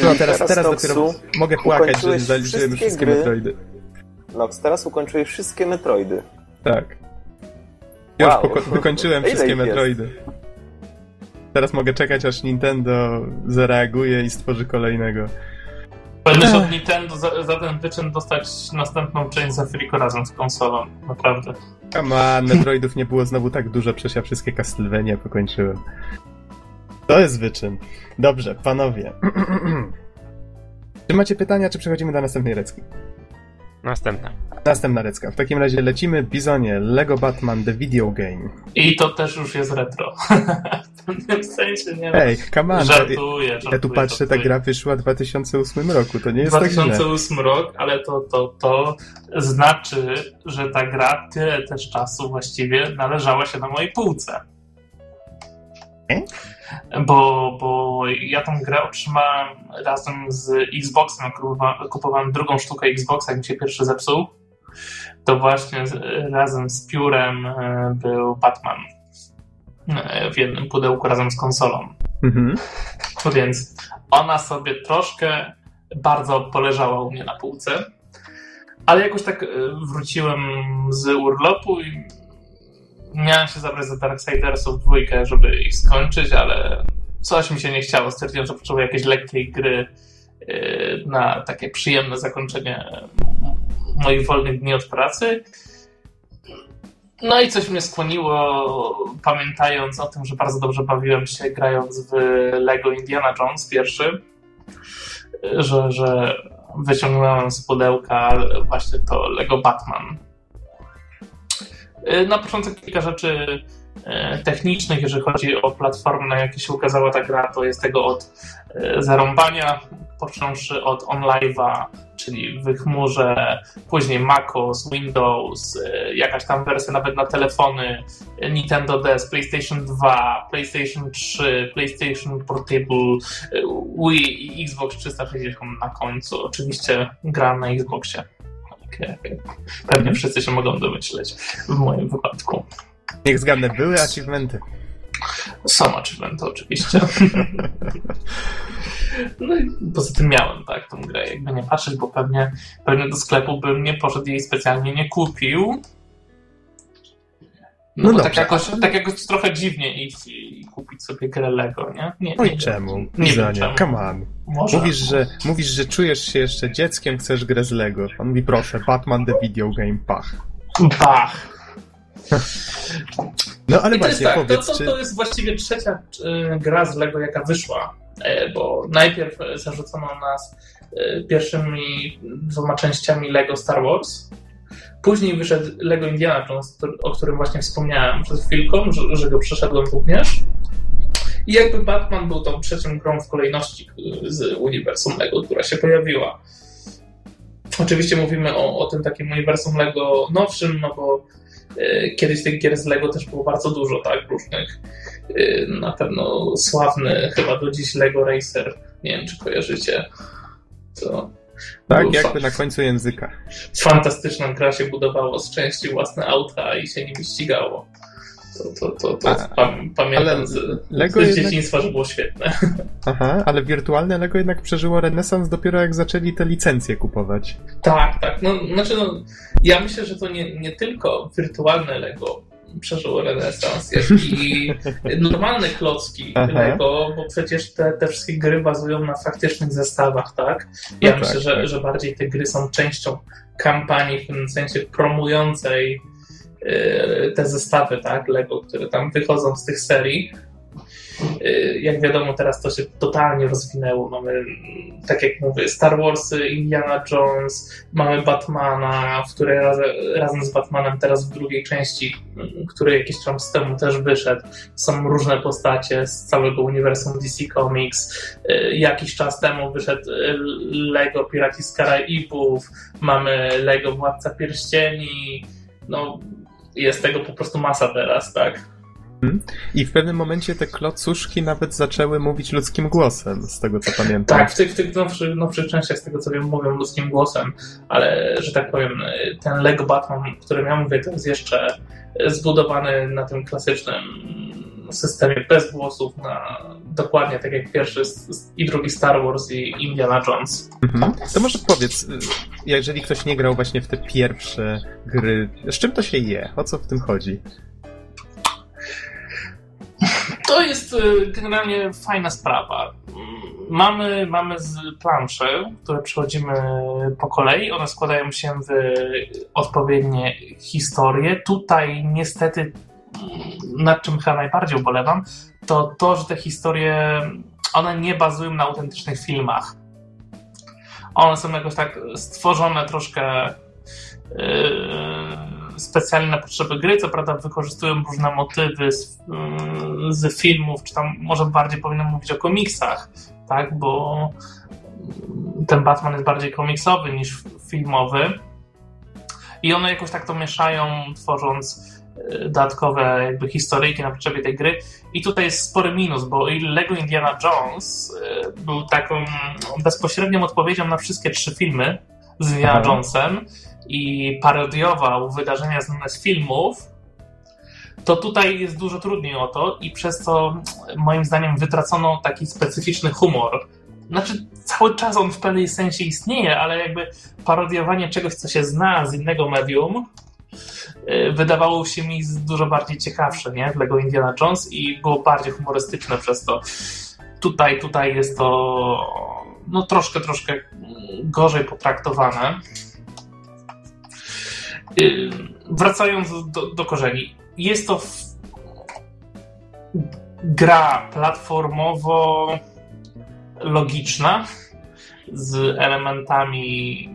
Speaker 1: No teraz, teraz, teraz dopiero mogę płakać, że zaliczyłem już wszystkie gry. Metroidy.
Speaker 4: Nox, teraz ukończyłeś wszystkie Metroidy.
Speaker 1: Tak. Już wow. wykończyłem wszystkie Metroidy. Teraz mogę czekać, aż Nintendo zareaguje i stworzy kolejnego.
Speaker 2: Powinieneś od Nintendo za, za, ten wyczyn dostać następną część za friko razem z konsolą. Naprawdę.
Speaker 1: Come on, Metroidów nie było znowu tak dużo, przecież ja wszystkie Castlevania pokończyłem. To jest wyczyn. Dobrze, panowie. czy macie pytania, czy przechodzimy do następnej recki?
Speaker 3: Następna.
Speaker 1: Następna recka. W takim razie lecimy Bizonie, Lego Batman The Video Game.
Speaker 2: I to też już jest retro. w pewnym sensie nie
Speaker 1: Ej, come on.
Speaker 2: Żartuję, żartuję,
Speaker 1: Ja tu patrzę, żartuję. ta gra wyszła w 2008 roku, to nie jest
Speaker 2: 2008 tak rok, ale to, to, to znaczy, że ta gra tyle też czasu właściwie należała się na mojej półce.
Speaker 1: E?
Speaker 2: Bo, bo ja tą grę otrzymałem razem z Xboxem, kupowałem drugą sztukę Xboxa, jak mi się pierwszy zepsuł. To właśnie razem z piórem e, był Batman e, w jednym pudełku razem z konsolą. Mhm. Więc ona sobie troszkę bardzo poleżała u mnie na półce. Ale jakoś tak e, wróciłem z urlopu i miałem się zabrać za Darksidersów dwójkę, żeby ich skończyć, ale coś mi się nie chciało. Stwierdziłem, że potrzebuję jakiejś lekkiej gry na takie przyjemne zakończenie moich wolnych dni od pracy. No i coś mnie skłoniło, pamiętając o tym, że bardzo dobrze bawiłem się grając w Lego Indiana Jones pierwszy, że, że wyciągnąłem z pudełka właśnie to Lego Batman. Na początek kilka rzeczy e, technicznych, jeżeli chodzi o platformę, na jakiej się ukazała ta gra, to jest tego od e, zarąbania, począwszy od OnLive'a, czyli w chmurze, później MacOS, Windows, jakaś tam wersja nawet na telefony, Nintendo DS, PlayStation 2, PlayStation 3, PlayStation Portable, Wii i Xbox 360 na końcu. Oczywiście gram na Xboxie. Pewnie wszyscy się mogą domyśleć w moim wypadku.
Speaker 1: Niech zgadnę, były achievementy.
Speaker 2: Są achievementy oczywiście. No i poza tym miałem tak tą grę, jakby nie patrzeć, bo pewnie, pewnie do sklepu bym nie poszedł jej specjalnie nie kupił. No, no tak, jakoś, tak jakoś trochę dziwnie iść i kupić sobie grę Lego, nie? nie
Speaker 1: no i czemu? Nie wiem czemu. Come on. Może. Mówisz, że, mówisz, że czujesz się jeszcze dzieckiem, chcesz grę z Lego. On mówi, proszę, Batman the Video Game, pach.
Speaker 2: Pach.
Speaker 1: No ale właśnie,
Speaker 2: tak,
Speaker 1: powiedz,
Speaker 2: to, to,
Speaker 1: czy...
Speaker 2: to jest właściwie trzecia y, gra z Lego, jaka wyszła, e, bo najpierw zarzucono nas y, pierwszymi dwoma częściami Lego Star Wars, Później wyszedł Lego Indiana Jones, o którym właśnie wspomniałem przed chwilką, że, że go przeszedłem również. I jakby Batman był tą trzecią grą w kolejności z uniwersum Lego, która się pojawiła. Oczywiście mówimy o, o tym takim uniwersum Lego nowszym, no bo e, kiedyś tych gier z Lego też było bardzo dużo, tak, różnych. E, na pewno sławny, chyba do dziś Lego Racer, nie wiem czy kojarzycie. To
Speaker 1: tak, jakby na końcu języka.
Speaker 2: Fantastyczną gra się budowało z części własne auta i się nimi ścigało. To, to, to, to A, pamiętam z, Lego z jednak... dzieciństwa, że było świetne.
Speaker 1: Aha, ale wirtualne Lego jednak przeżyło renesans dopiero jak zaczęli te licencje kupować.
Speaker 2: Tak, tak. No, znaczy, no, ja myślę, że to nie, nie tylko wirtualne Lego przeżyło renesans, jak i normalne klocki. Lego, bo przecież te, te wszystkie gry bazują na faktycznych zestawach, tak? Ja no myślę, tak, że, tak. że bardziej te gry są częścią kampanii, w tym sensie promującej y, te zestawy, tak, Lego, które tam wychodzą z tych serii. Y, jak wiadomo, teraz to się totalnie rozwinęło. Mamy, tak jak mówię, Star Warsy, Indiana Jones, mamy Batmana, w której razem, razem z Batmanem teraz w drugiej części, który jakiś czas temu też wyszedł, są różne postacie z całego uniwersum DC Comics. Y, jakiś czas temu wyszedł y, Lego Piraci z Karaibów, mamy Lego Władca Pierścieni. No, jest tego po prostu masa teraz, tak?
Speaker 1: I w pewnym momencie te klocuszki nawet zaczęły mówić ludzkim głosem, z tego co pamiętam.
Speaker 2: Tak, w tych, w tych nowszych, nowszych częściach, z tego co wiem, mówią ludzkim głosem, ale że tak powiem, ten Lego Batman, o którym ja mówię, to jest jeszcze zbudowany na tym klasycznym systemie bez głosów, na dokładnie tak jak pierwszy i drugi Star Wars i Indiana Jones.
Speaker 1: Mhm. To może powiedz, jeżeli ktoś nie grał właśnie w te pierwsze gry, z czym to się je? O co w tym chodzi?
Speaker 2: To jest y, generalnie fajna sprawa. Mamy, mamy z plansze, które przechodzimy po kolei. One składają się w odpowiednie historie. Tutaj niestety, nad czym chyba najbardziej ubolewam, to to, że te historie, one nie bazują na autentycznych filmach. One są jakoś tak stworzone troszkę yy, specjalnie na potrzeby gry, co prawda wykorzystują różne motywy z, mm, z filmów, czy tam może bardziej powinienem mówić o komiksach, tak, bo ten Batman jest bardziej komiksowy niż filmowy. I one jakoś tak to mieszają, tworząc e, dodatkowe jakby historyjki na potrzebie tej gry. I tutaj jest spory minus, bo Lego Indiana Jones e, był taką bezpośrednią odpowiedzią na wszystkie trzy filmy z Indiana Jonesem i parodiował wydarzenia znane z filmów, to tutaj jest dużo trudniej o to i przez to moim zdaniem wytracono taki specyficzny humor. Znaczy, cały czas on w pewnym sensie istnieje, ale jakby parodiowanie czegoś, co się zna z innego medium, y, wydawało się mi dużo bardziej ciekawsze, nie? Lego Indiana Jones i było bardziej humorystyczne przez to. tutaj, tutaj jest to no troszkę, troszkę gorzej potraktowane. Wracając do, do korzeni. Jest to w... gra platformowo logiczna z elementami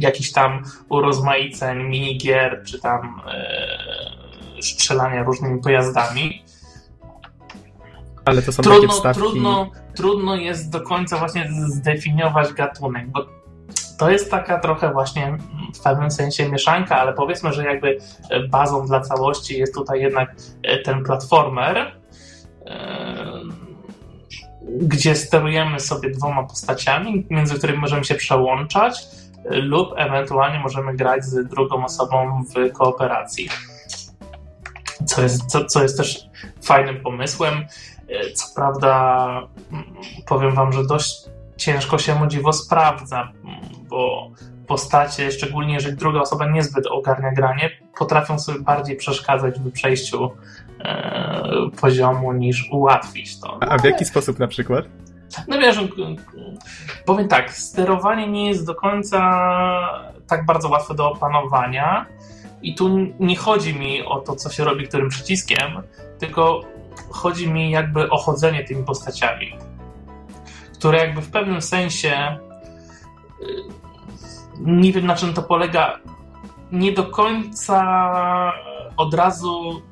Speaker 2: jakichś tam urozmaiceń, minigier, czy tam e, strzelania różnymi pojazdami.
Speaker 1: Ale to są
Speaker 2: trudno,
Speaker 1: takie wstawki...
Speaker 2: trudno, trudno jest do końca właśnie zdefiniować gatunek, bo to jest taka trochę właśnie w pewnym sensie mieszanka, ale powiedzmy, że jakby bazą dla całości jest tutaj jednak e, ten platformer, e, gdzie sterujemy sobie dwoma postaciami, między którymi możemy się przełączać lub ewentualnie możemy grać z drugą osobą w kooperacji. Co jest, co, co jest też fajnym pomysłem. Co prawda, powiem Wam, że dość ciężko się mu dziwo sprawdza, bo postacie, szczególnie jeżeli druga osoba niezbyt ogarnia granie, potrafią sobie bardziej przeszkadzać w przejściu e, poziomu niż ułatwić to.
Speaker 1: A w jaki sposób na przykład?
Speaker 2: No wiesz, powiem tak, sterowanie nie jest do końca tak bardzo łatwe do opanowania i tu nie chodzi mi o to, co się robi którym przyciskiem, tylko chodzi mi jakby o chodzenie tymi postaciami, które jakby w pewnym sensie nie wiem na czym to polega, nie do końca od razu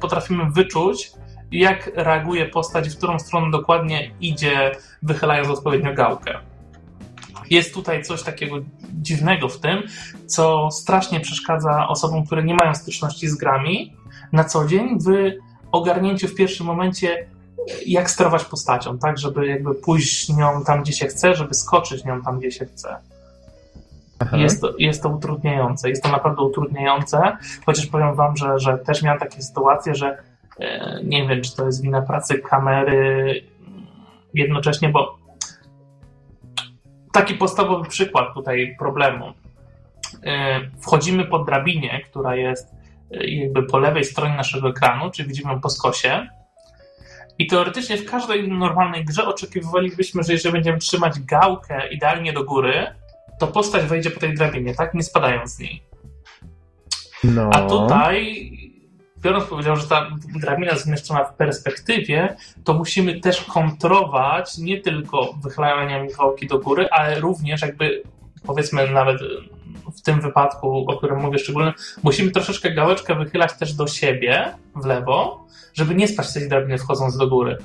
Speaker 2: potrafimy wyczuć, jak reaguje postać, w którą stronę dokładnie idzie, wychylając odpowiednio gałkę. Jest tutaj coś takiego dziwnego w tym, co strasznie przeszkadza osobom, które nie mają styczności z grami na co dzień w ogarnięciu w pierwszym momencie, jak sterować postacią, tak, żeby jakby pójść nią tam, gdzie się chce, żeby skoczyć nią tam, gdzie się chce. Jest to, jest to utrudniające, jest to naprawdę utrudniające, chociaż powiem wam, że, że też miałem takie sytuacje, że E, nie wiem, czy to jest wina pracy kamery jednocześnie, bo taki podstawowy przykład tutaj problemu. E, wchodzimy po drabinie, która jest e, jakby po lewej stronie naszego ekranu, czyli widzimy ją po skosie. I teoretycznie w każdej normalnej grze oczekiwalibyśmy, że jeżeli będziemy trzymać gałkę idealnie do góry, to postać wejdzie po tej drabinie, tak? Nie spadając z niej. No. A tutaj biorąc powiedział, że ta drabina jest zmieszczona w perspektywie, to musimy też kontrować nie tylko wychylania gałki do góry, ale również jakby powiedzmy nawet w tym wypadku, o którym mówię szczególnie, musimy troszeczkę gałeczkę wychylać też do siebie w lewo, żeby nie spać z tej drabiny wchodząc do góry.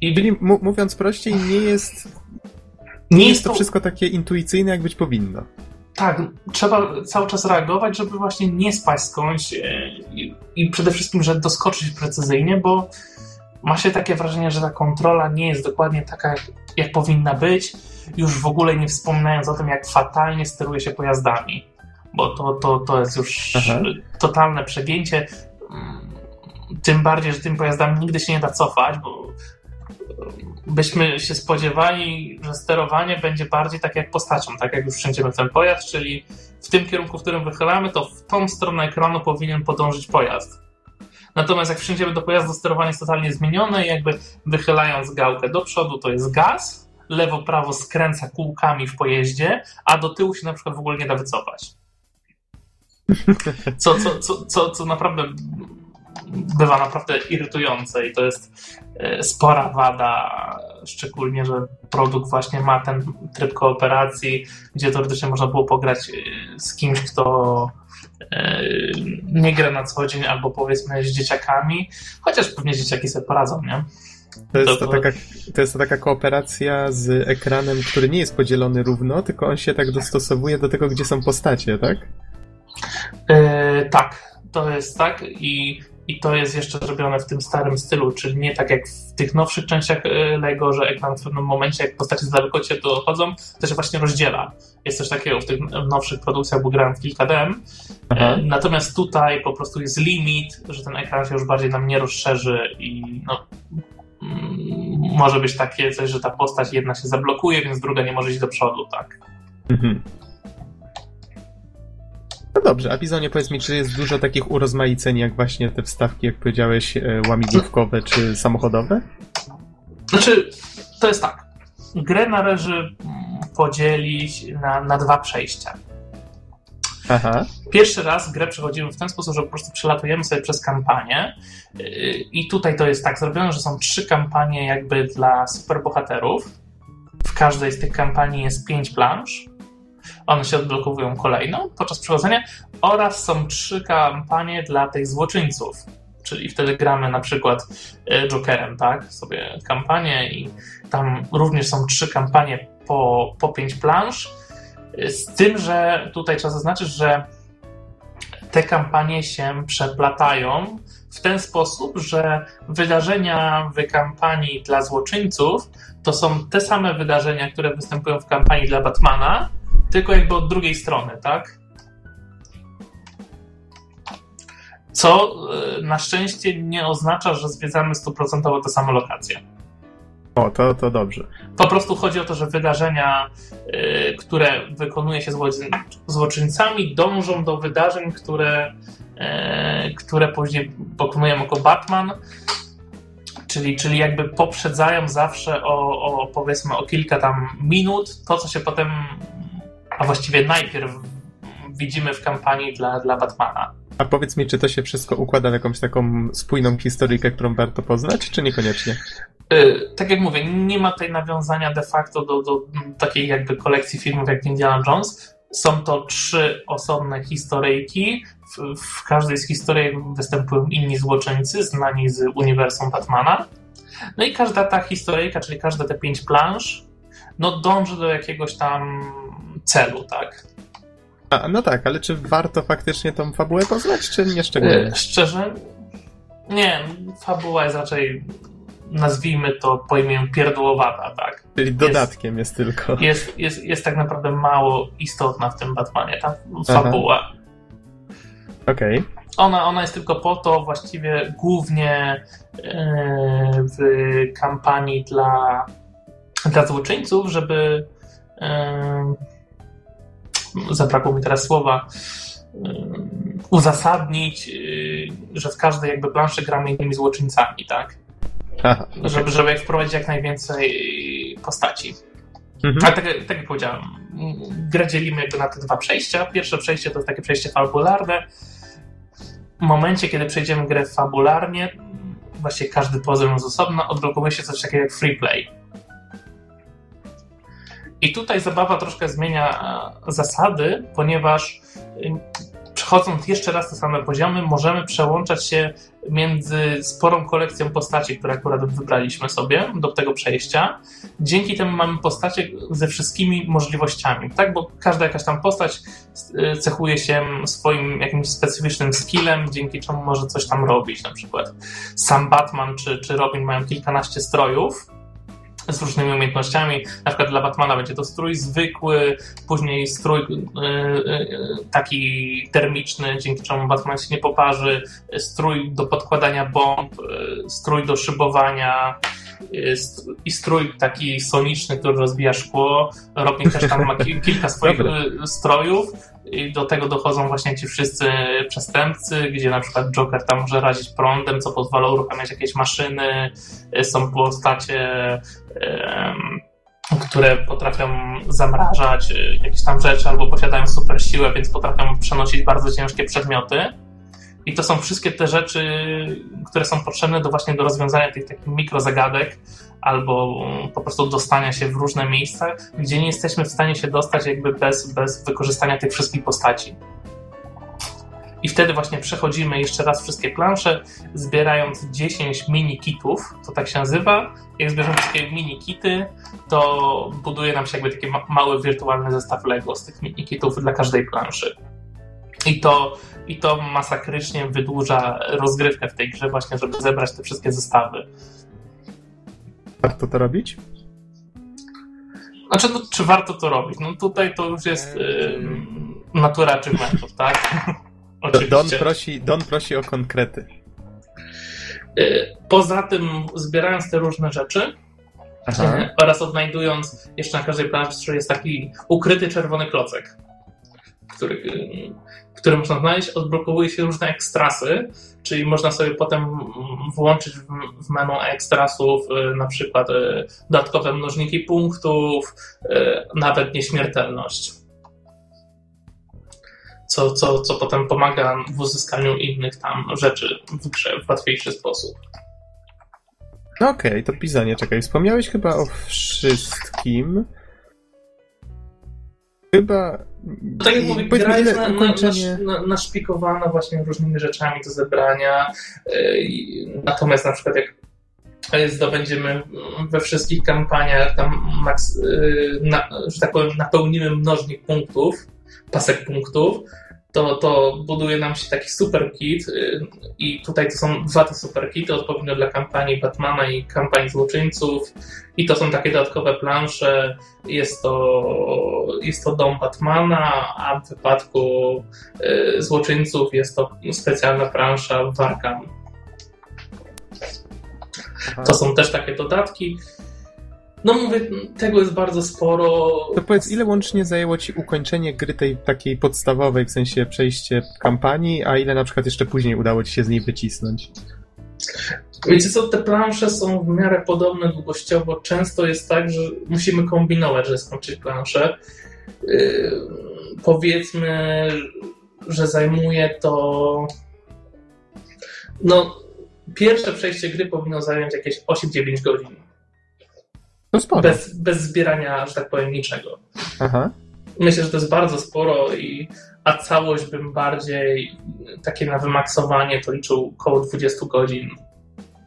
Speaker 1: I... Czyli mówiąc prościej, nie jest nie, nie jest to wszystko takie intuicyjne, jak być powinno.
Speaker 2: Tak, trzeba cały czas reagować, żeby właśnie nie spaść skądś e, i, i przede wszystkim, że doskoczyć precyzyjnie, bo ma się takie wrażenie, że ta kontrola nie jest dokładnie taka, jak, jak powinna być, już w ogóle nie wspominając o tym, jak fatalnie steruje się pojazdami, bo to, to, to jest już Aha. totalne przegięcie. Mm, tym bardziej, że tym pojazdami nigdy się nie da cofać, bo byśmy się spodziewali, że sterowanie będzie bardziej tak jak postacią, tak jak już wsiądziemy w ten pojazd, czyli w tym kierunku, w którym wychylamy, to w tą stronę ekranu powinien podążyć pojazd. Natomiast jak wsiądziemy do pojazdu, sterowanie jest totalnie zmienione i jakby wychylając gałkę do przodu to jest gaz, lewo, prawo skręca kółkami w pojeździe, a do tyłu się na przykład w ogóle nie da wycofać. Co, co, co, co, co naprawdę bywa naprawdę irytujące i to jest e, spora wada, szczególnie, że produkt właśnie ma ten tryb kooperacji, gdzie teoretycznie można było pograć e, z kimś, kto e, nie gra na co dzień, albo powiedzmy z dzieciakami, chociaż pewnie dzieciaki sobie poradzą, nie?
Speaker 1: To jest to, taka, to jest to taka kooperacja z ekranem, który nie jest podzielony równo, tylko on się tak dostosowuje do tego, gdzie są postacie, tak?
Speaker 2: Yy, tak, to jest tak i i to jest jeszcze zrobione w tym starym stylu, czyli nie tak jak w tych nowszych częściach e, Lego, że ekran w pewnym momencie, jak postacie z daleko cię dochodzą, to się właśnie rozdziela. Jest coś takiego w tych nowszych produkcjach, bo grałem w kilka dem. E, natomiast tutaj po prostu jest limit, że ten ekran się już bardziej nam nie rozszerzy i no, może być takie coś, że ta postać jedna się zablokuje, więc druga nie może iść do przodu, tak. Mhm.
Speaker 1: No dobrze, a Bizonie powiedz mi, czy jest dużo takich urozmaiceń, jak właśnie te wstawki, jak powiedziałeś, e, łamigłówkowe czy samochodowe?
Speaker 2: Znaczy, to jest tak. Grę należy mm, podzielić na, na dwa przejścia.
Speaker 1: Aha.
Speaker 2: Pierwszy raz grę przechodzimy w ten sposób, że po prostu przelatujemy sobie przez kampanię yy, i tutaj to jest tak zrobione, że są trzy kampanie jakby dla superbohaterów. W każdej z tych kampanii jest pięć plansz. One się odblokowują kolejną podczas przechodzenia oraz są trzy kampanie dla tych złoczyńców. Czyli wtedy gramy na przykład yy, Jokerem, tak? Sobie kampanię i tam również są trzy kampanie po, po pięć plansz z tym, że tutaj trzeba zaznaczyć, że te kampanie się przeplatają w ten sposób, że wydarzenia w kampanii dla złoczyńców to są te same wydarzenia, które występują w kampanii dla Batmana, tylko jakby od drugiej strony, tak? Co e, na szczęście nie oznacza, że zwiedzamy stuprocentowo te same lokacje.
Speaker 1: O, to, to dobrze.
Speaker 2: Po prostu chodzi o to, że wydarzenia, y, które wykonuje się złoczyńcami, dążą do wydarzeń, które, y, które później pokonujemy jako Batman. Czyli, czyli jakby poprzedzają zawsze o, o powiedzmy o kilka tam minut to, co się potem, a właściwie najpierw widzimy w kampanii dla, dla Batmana.
Speaker 1: A powiedz mi, czy to się wszystko układa w jakąś taką spójną historyjkę, którą warto poznać, czy niekoniecznie?
Speaker 2: Y, tak jak mówię, nie ma tej nawiązania de facto do, do takiej jakby kolekcji filmów jak Indiana Jones. Są to trzy osobne historyjki. W, w każdej z historii występują inni złoczyńcy znani z uniwersum Batmana. No i każda ta historyjka, czyli każde te pięć plansz, no dąży do jakiegoś tam celu, tak?
Speaker 1: A, no tak, ale czy warto faktycznie tą fabułę poznać, czy nie szczególnie?
Speaker 2: Y, szczerze, nie. Fabuła jest raczej nazwijmy to po imieniu pierdłowata, tak?
Speaker 1: Czyli dodatkiem jest, jest tylko.
Speaker 2: Jest, jest, jest tak naprawdę mało istotna w tym Batmanie, ta fabuła.
Speaker 1: Okej. Okay.
Speaker 2: Ona, ona jest tylko po to właściwie głównie yy, w kampanii dla, dla złoczyńców, żeby yy, zabrakło mi teraz słowa, yy, uzasadnić, że w każdej jakby planszy gramy innymi złoczyńcami, tak? Aha, okay. żeby, żeby wprowadzić jak najwięcej postaci. Mhm. Ale tak, tak jak powiedziałem, grę dzielimy jakby na te dwa przejścia. Pierwsze przejście to jest takie przejście fabularne. W momencie, kiedy przejdziemy grę fabularnie, właściwie każdy poziom z osobna, odblokuje się coś takiego jak free play. I tutaj zabawa troszkę zmienia e, zasady, ponieważ przechodząc jeszcze raz te same poziomy, możemy przełączać się między sporą kolekcją postaci, które akurat wybraliśmy sobie do tego przejścia. Dzięki temu mamy postacie ze wszystkimi możliwościami, tak? Bo każda jakaś tam postać y, cechuje się swoim jakimś specyficznym skillem, dzięki czemu może coś tam robić. Na przykład sam Batman czy, czy Robin mają kilkanaście strojów, z różnymi umiejętnościami. Na przykład dla Batmana będzie to strój zwykły, później strój yy, yy, taki termiczny, dzięki czemu Batman się nie poparzy, strój do podkładania bomb, strój do szybowania i strój taki soniczny, który rozbija szkło. Robin też tam ma kilka swoich strojów i do tego dochodzą właśnie ci wszyscy przestępcy, gdzie na przykład Joker tam może razić prądem, co pozwala uruchamiać jakieś maszyny. Są postacie, które potrafią zamrażać e, jakieś tam rzeczy albo posiadają super siłę, więc potrafią przenosić bardzo ciężkie przedmioty. I to są wszystkie te rzeczy, które są potrzebne do właśnie do rozwiązania tych takich mikrozagadek albo po prostu dostania się w różne miejsca, gdzie nie jesteśmy w stanie się dostać jakby bez, bez wykorzystania tych wszystkich postaci. I wtedy właśnie przechodzimy jeszcze raz wszystkie plansze, zbierając 10 mini-kitów, to tak się nazywa. Jak zbierzemy wszystkie mini-kity, to buduje nam się jakby taki mały wirtualny zestaw Lego z tych mini-kitów dla każdej planszy. I to, I to masakrycznie wydłuża rozgrywkę w tej grze, właśnie, żeby zebrać te wszystkie zestawy.
Speaker 1: Warto to robić?
Speaker 2: Znaczy, no, czy warto to robić? No tutaj to już jest yy, natura achievementów, tak?
Speaker 1: Don prosi, Don prosi o konkrety.
Speaker 2: Y, poza tym, zbierając te różne rzeczy Aha. Y, oraz odnajdując jeszcze na każdej planszy jest taki ukryty czerwony klocek, który, które można znaleźć, odblokowuje się różne ekstrasy, czyli można sobie potem włączyć w menu ekstrasów y, na przykład y, dodatkowe mnożniki punktów, y, nawet nieśmiertelność. Co, co, co potem pomaga w uzyskaniu innych tam rzeczy w grze w łatwiejszy sposób.
Speaker 1: Okej, okay, to pisanie, czekaj. Wspomniałeś chyba o wszystkim. Chyba.
Speaker 2: No tak jak mówię, gra jest na, ukończenie... na, na, naszpikowana właśnie różnymi rzeczami do zebrania. Yy, natomiast na przykład jak zdobędziemy we wszystkich kampaniach tam max, yy, na, że tak powiem, napełnimy mnożnik punktów, pasek punktów, to, to buduje nam się taki super kit y, i tutaj to są dwa te super kity odpowiednio dla kampanii Batmana i kampanii złoczyńców i to są takie dodatkowe plansze. Jest to, jest to dom Batmana, a w wypadku y, złoczyńców jest to specjalna plansza Warkam. To są też takie dodatki. No mówię, tego jest bardzo sporo.
Speaker 1: To powiedz, ile łącznie zajęło ci ukończenie gry tej takiej podstawowej, w sensie przejście kampanii, a ile na przykład jeszcze później udało ci się z niej wycisnąć?
Speaker 2: Wiecie co, te plansze są w miarę podobne długościowo. Często jest tak, że musimy kombinować, żeby skończyć planszę. Yy, powiedzmy, że zajmuje to no, pierwsze przejście gry powinno zająć jakieś 8-9 godzin.
Speaker 1: To sporo.
Speaker 2: Bez, bez zbierania, że tak powiem, niczego. Aha. Myślę, że to jest bardzo sporo, i, a całość bym bardziej takie na wymaksowanie to liczył około 20 godzin.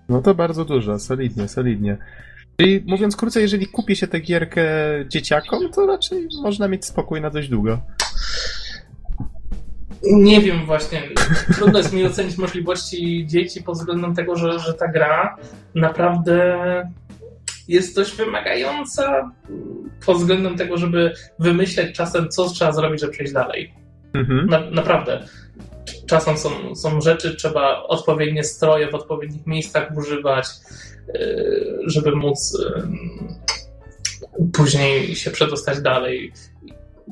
Speaker 1: No to bardzo dużo, solidnie, solidnie. Czyli mówiąc krócej, jeżeli kupi się tę gierkę dzieciakom, to raczej można mieć spokój na dość długo.
Speaker 2: Nie wiem właśnie. Trudno jest mi ocenić możliwości dzieci pod względem tego, że, że ta gra naprawdę jest dość wymagająca pod względem tego, żeby wymyśleć czasem, co trzeba zrobić, żeby przejść dalej. Mhm. Na, naprawdę. Czasem są, są rzeczy, trzeba odpowiednie stroje w odpowiednich miejscach używać, yy, żeby móc yy, później się przedostać dalej.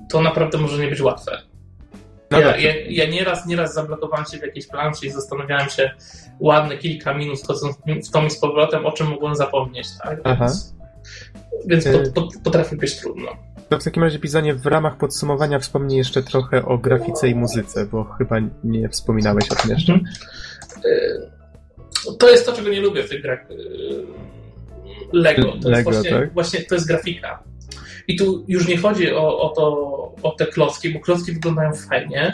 Speaker 2: To naprawdę może nie być łatwe. No ja, ja, ja nieraz, nieraz zablokowałem się w jakiejś planszy i zastanawiałem się ładne kilka minut wchodząc w tom i z powrotem, o czym mogłem zapomnieć, tak? Więc, więc to, to potrafi być trudno.
Speaker 1: To w takim razie pisanie w ramach podsumowania wspomnij jeszcze trochę o grafice i muzyce, bo chyba nie wspominałeś o tym jeszcze. Mhm.
Speaker 2: Y, to jest to, czego nie lubię w tych grach. Y, Lego. To Lego, jest właśnie, tak? właśnie to jest grafika. I tu już nie chodzi o, o, to, o te klocki, bo klocki wyglądają fajnie.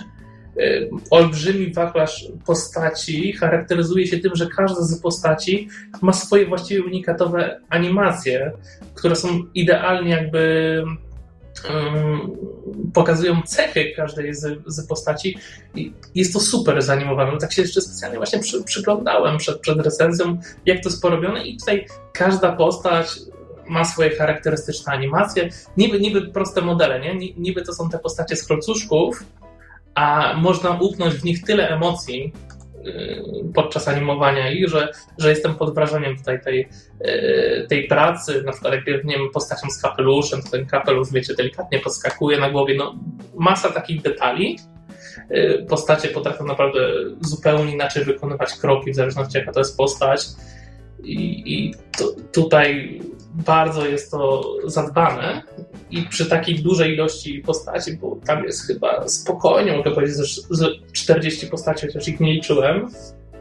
Speaker 2: Y, olbrzymi wachlarz postaci charakteryzuje się tym, że każda z postaci ma swoje właściwie unikatowe animacje, które są idealnie jakby pokazują cechy każdej z, z postaci i jest to super zanimowane. Tak się jeszcze specjalnie właśnie przy, przyglądałem przed, przed recenzją, jak to jest porobione i tutaj każda postać ma swoje charakterystyczne animacje. Niby, niby proste modele, nie? Niby to są te postacie z klocuszków, a można upchnąć w nich tyle emocji yy, podczas animowania ich, że, że jestem pod wrażeniem tutaj tej, yy, tej pracy, na przykład jak nie wiem, postacią z kapeluszem, to ten kapelusz, wiecie, delikatnie podskakuje na głowie, no masa takich detali. Yy, postacie potrafią naprawdę zupełnie inaczej wykonywać kroki, w zależności jaka to jest postać. I, i to, tutaj bardzo jest to zadbane i przy takiej dużej ilości postaci, bo tam jest chyba spokojnie, mogę powiedzieć, że 40 postaci, chociaż ich nie liczyłem,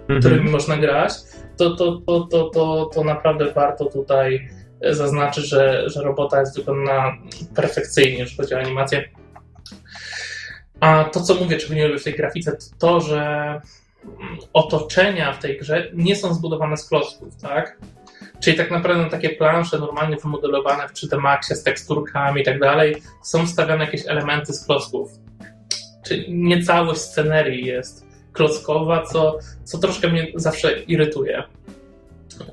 Speaker 2: mhm. którymi można grać, to, to, to, to, to, to naprawdę warto tutaj zaznaczyć, że, że robota jest wykonana perfekcyjnie, jeżeli chodzi o animację. A to, co mówię, czego nie lubię w tej grafice, to to, że otoczenia w tej grze nie są zbudowane z klocków, tak? Czyli tak naprawdę takie plansze normalnie wymodelowane w 3D Maxie z teksturkami i tak dalej, są wstawiane jakieś elementy z klocków. Czyli nie całość scenerii jest klockowa, co, co troszkę mnie zawsze irytuje.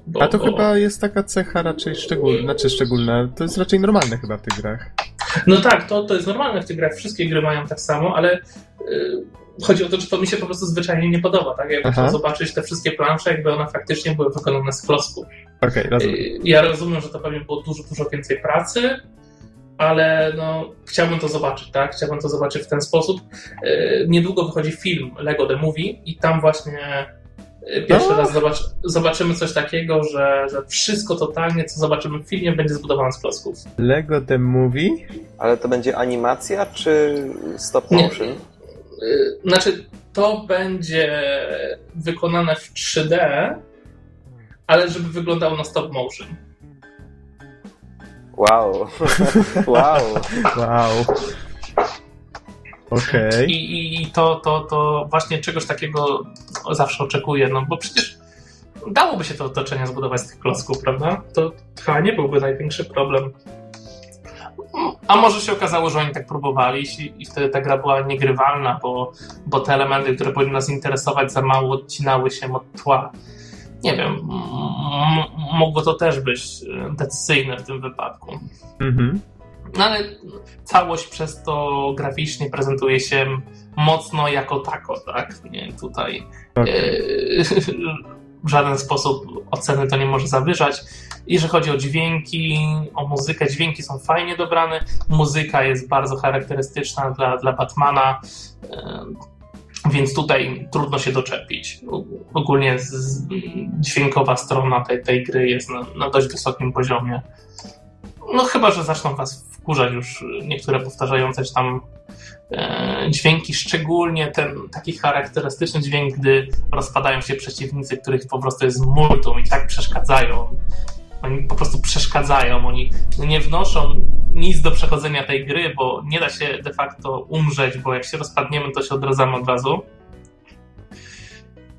Speaker 1: Bo, A to bo... chyba jest taka cecha raczej szczególna, znaczy szczególna, to jest raczej normalne chyba w tych grach.
Speaker 2: No tak, to, to jest normalne w tych grach, wszystkie gry mają tak samo, ale yy, chodzi o to, że to mi się po prostu zwyczajnie nie podoba, tak? Jakby chciał zobaczyć te wszystkie plansze, jakby one faktycznie były wykonane z klocków.
Speaker 1: Okay, rozumiem.
Speaker 2: Ja rozumiem, że to pewnie było dużo, dużo więcej pracy, ale no, chciałbym to zobaczyć, tak? Chciałbym to zobaczyć w ten sposób. E, niedługo wychodzi film Lego The Movie i tam właśnie e, pierwszy
Speaker 1: No.
Speaker 2: raz zobacz, zobaczymy coś takiego, że, że wszystko totalnie, co zobaczymy w filmie, będzie zbudowane z klocków.
Speaker 1: Lego The Movie?
Speaker 4: Ale to będzie animacja czy stop
Speaker 2: Nie.
Speaker 4: motion?
Speaker 2: E, Znaczy, to będzie wykonane w 3D, ale żeby wyglądało na stop motion.
Speaker 4: Wow. wow.
Speaker 1: Wow. Okej.
Speaker 2: I, i, i to, to, to właśnie czegoś takiego zawsze oczekuję, no bo przecież dałoby się to otoczenie zbudować z tych klocków, prawda? To chyba nie byłby największy problem. A może się okazało, że oni tak próbowali i, wtedy ta gra była niegrywalna, bo, bo te elementy, które powinny nas interesować, za mało odcinały się od tła. Nie wiem, mogło to też być e, decyzyjne w tym wypadku.
Speaker 1: Mhm.
Speaker 2: No ale całość przez to graficznie prezentuje się mocno jako tako, tak? Nie, tutaj
Speaker 1: Okej.
Speaker 2: W żaden sposób oceny to nie może zawyżać. Jeżeli chodzi o dźwięki, o muzykę, dźwięki są fajnie dobrane, muzyka jest bardzo charakterystyczna dla, dla Batmana, więc tutaj trudno się doczepić. Ogólnie dźwiękowa strona tej, tej gry jest na, na dość wysokim poziomie. No chyba, że zaczną was wkurzać już niektóre powtarzające się tam e, dźwięki, szczególnie ten taki charakterystyczny dźwięk, gdy rozpadają się przeciwnicy, których po prostu jest multum i tak przeszkadzają. Oni po prostu przeszkadzają, oni nie wnoszą nic do przechodzenia tej gry, bo nie da się de facto umrzeć, bo jak się rozpadniemy, to się odradzamy od razu.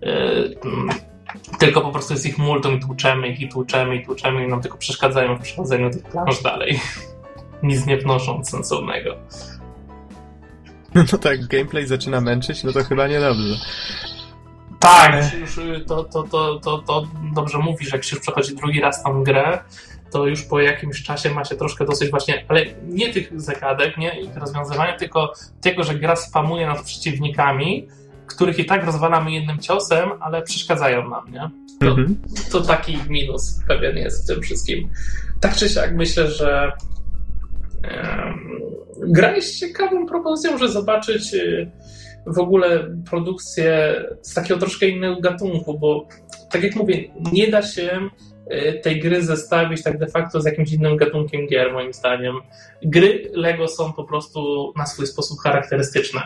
Speaker 2: E, mm, tylko po prostu jest ich multum i tłuczemy ich i tłuczemy i tłuczemy i nam tylko przeszkadzają w przechodzeniu tych planż dalej. Nic nie wnoszą sensownego.
Speaker 1: No tak, gameplay zaczyna męczyć, no to chyba niedobrze.
Speaker 2: Tak, już, to, to, to, to, to dobrze mówisz, jak się już przechodzi drugi raz tą grę, to już po jakimś czasie macie troszkę dosyć właśnie, ale nie tych zagadek, nie ich rozwiązywania, tylko tego, że gra spamuje nad przeciwnikami, których i tak rozwalamy jednym ciosem, ale przeszkadzają nam, nie? To,
Speaker 1: Mhm.
Speaker 2: to taki minus pewien jest w tym wszystkim. Tak czy siak myślę, że gra jest ciekawą propozycją, że zobaczyć y, w ogóle produkcję z takiego troszkę innego gatunku, bo tak jak mówię, nie da się y, tej gry zestawić tak de facto z jakimś innym gatunkiem gier, moim zdaniem. Gry Lego są po prostu na swój sposób charakterystyczne.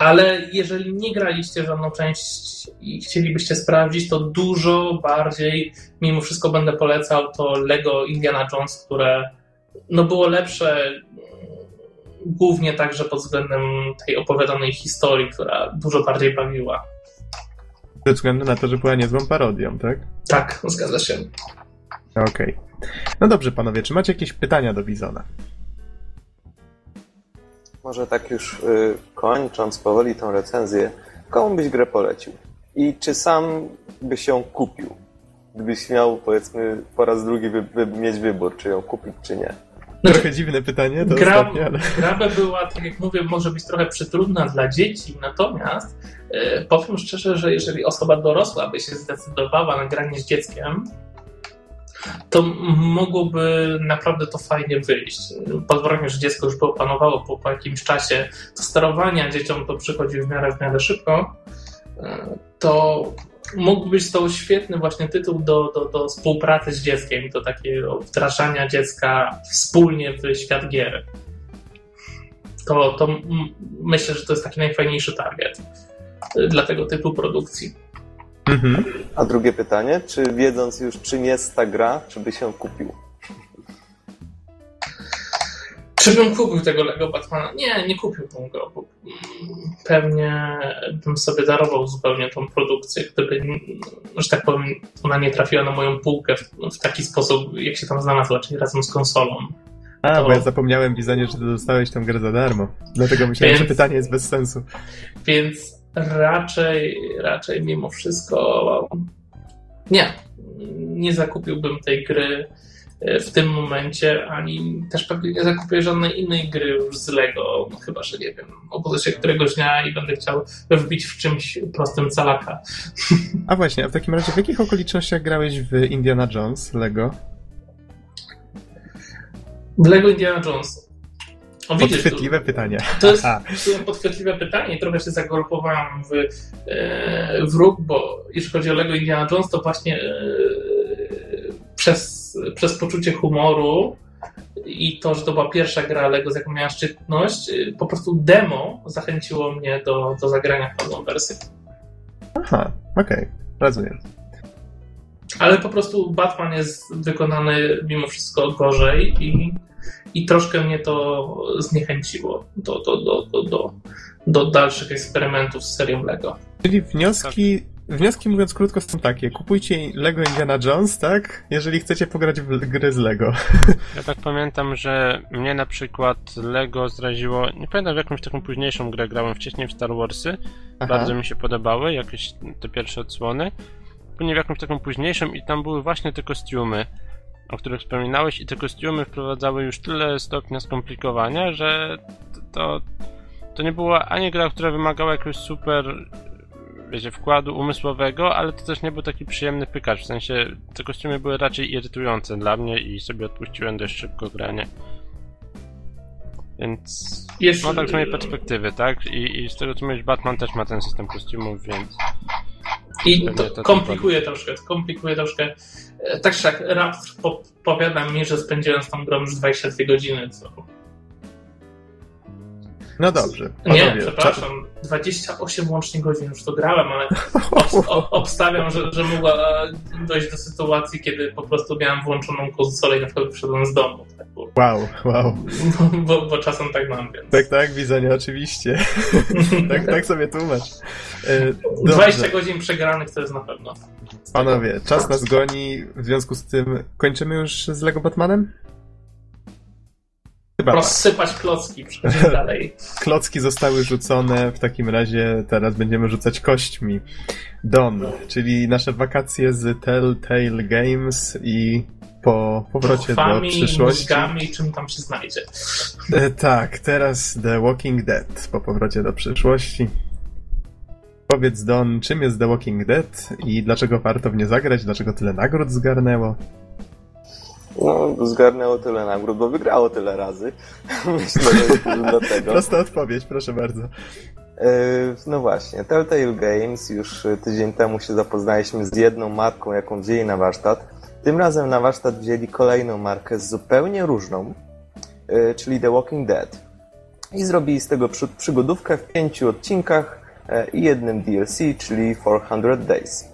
Speaker 2: Ale jeżeli nie graliście żadną część i chcielibyście sprawdzić, to dużo bardziej, mimo wszystko będę polecał to Lego Indiana Jones, które no było lepsze mm, głównie także pod względem tej opowiadanej historii, która dużo bardziej bawiła.
Speaker 1: Ze względu na to, że była niezłą parodią, tak?
Speaker 2: Tak, zgadza się.
Speaker 1: Okej. No dobrze, panowie, czy macie jakieś pytania do Bizona?
Speaker 4: Może tak już y, kończąc powoli tą recenzję, komu byś grę polecił? I czy sam byś ją kupił? Gdybyś miał, powiedzmy, po raz drugi wy, wy, mieć wybór, czy ją kupić, czy nie.
Speaker 1: Trochę dziwne pytanie, to
Speaker 2: Gra,
Speaker 1: ostatnie, ale...
Speaker 2: gra by była, tak jak mówię, może być trochę przytrudna dla dzieci, natomiast e, powiem szczerze, że jeżeli osoba dorosła by się zdecydowała na granie z dzieckiem, to mogłoby naprawdę to fajnie wyjść. Pod warunkiem, że dziecko już by opanowało po, po jakimś czasie, to sterowania dzieciom to przychodzi w miarę, w miarę szybko, e, to mógłby być to świetny właśnie tytuł do, do, do współpracy z dzieckiem, do takiego wdrażania dziecka wspólnie w świat gier. To, to myślę, że to jest taki najfajniejszy target dla tego typu produkcji.
Speaker 1: Mhm.
Speaker 4: A drugie pytanie, czy wiedząc już, czym jest ta gra, czy byś ją kupił?
Speaker 2: Czy bym kupił tego Lego Batmana? Nie, nie kupiłbym go, bo pewnie bym sobie darował zupełnie tą produkcję, gdyby, że tak powiem, ona nie trafiła na moją półkę w, w taki sposób, jak się tam znalazła, czyli razem z konsolą.
Speaker 1: A,
Speaker 2: To-
Speaker 1: bo ja zapomniałem, Bizonie, że dostałeś tę grę za darmo. Dlatego myślałem,
Speaker 2: Więc-
Speaker 1: że pytanie jest bez sensu.
Speaker 2: Więc raczej, raczej mimo wszystko nie, nie zakupiłbym tej gry e, w tym momencie, ani też pewnie nie zakupię żadnej innej gry już z Lego, no chyba, że nie wiem, obudzę się któregoś dnia i będę chciał wbić w czymś prostym calaka.
Speaker 1: A właśnie, a w takim razie w jakich okolicznościach grałeś w Indiana Jones Lego?
Speaker 2: W Lego Indiana Jones.
Speaker 1: O, widzisz, podchwytliwe pytanie.
Speaker 2: To jest podchwytliwe pytanie trochę się zagolopowałem w, e, w róg, bo jeśli chodzi o Lego Indiana Jones, to właśnie e, przez, przez poczucie humoru i to, że to była pierwsza gra Lego, z jaką miałem szczytność, e, po prostu demo zachęciło mnie do, do zagrania w pełną wersję.
Speaker 1: Aha, okej, okay. rozumiem.
Speaker 2: Ale po prostu Batman jest wykonany mimo wszystko gorzej i i troszkę mnie to zniechęciło do, do, do, do, do, do dalszych eksperymentów z serią Lego.
Speaker 1: Czyli wnioski, wnioski mówiąc krótko są takie, kupujcie Lego Indiana Jones, tak? Jeżeli chcecie pograć w gry z Lego.
Speaker 3: Ja tak pamiętam, że mnie na przykład Lego zraziło, nie pamiętam w jakąś taką późniejszą grę grałem wcześniej w Star Warsy, Aha. bardzo mi się podobały, jakieś te pierwsze odsłony, później w jakąś taką późniejszą i tam były właśnie te kostiumy o których wspominałeś i te kostiumy wprowadzały już tyle stopnia skomplikowania, że to, to nie była ani gra, która wymagała jakiegoś super wiecie, wkładu umysłowego, ale to też nie był taki przyjemny pykacz, w sensie te kostiumy były raczej irytujące dla mnie i sobie odpuściłem dość szybko granie. Więc Jeszcze... no tak z mojej perspektywy, tak? I, I z tego co mówisz, Batman też ma ten system kostiumów, więc
Speaker 2: i to, to komplikuje troszkę, komplikuje troszkę. Tak czy tak, rap powiada mi, że spędziłem z tą grą już 22 godziny, co...
Speaker 1: No dobrze.
Speaker 2: Panowie, nie, przepraszam, 28 łącznie godzin już to grałem, ale ob, obstawiam, że, że mogła dojść do sytuacji, kiedy po prostu miałem włączoną konsolę i na przykład wyszedłem z domu. Tak,
Speaker 1: bo, wow, wow.
Speaker 2: Bo, bo, czasem tak mam, więc...
Speaker 1: Tak, tak, widzenie, oczywiście. tak, tak sobie tłumacz.
Speaker 2: E, 20 godzin przegranych to jest na pewno.
Speaker 1: Panowie, czas nas goni, w związku z tym kończymy już z Lego Batmanem?
Speaker 2: Chyba Rozsypać tak. klocki, przechodzimy dalej.
Speaker 1: Klocki zostały rzucone, w takim razie teraz będziemy rzucać kośćmi. Don, czyli nasze wakacje z Telltale Games i po powrocie do przyszłości.
Speaker 2: mózgami, czym tam się znajdzie.
Speaker 1: E, tak, teraz The Walking Dead po powrocie do przyszłości. Powiedz Don, czym jest The Walking Dead i dlaczego warto w nie zagrać, dlaczego tyle nagród zgarnęło?
Speaker 4: No, zgarnęło tyle nagród, bo wygrało tyle razy. Myślę, że dlatego.
Speaker 1: Prosta odpowiedź, proszę bardzo.
Speaker 4: E, no właśnie, Telltale Games już tydzień temu się zapoznaliśmy z jedną marką, jaką wzięli na warsztat. Tym razem na warsztat wzięli kolejną markę zupełnie różną, e, czyli The Walking Dead. I zrobili z tego przygodówkę w pięciu odcinkach e, i jednym DLC, czyli 400 Days.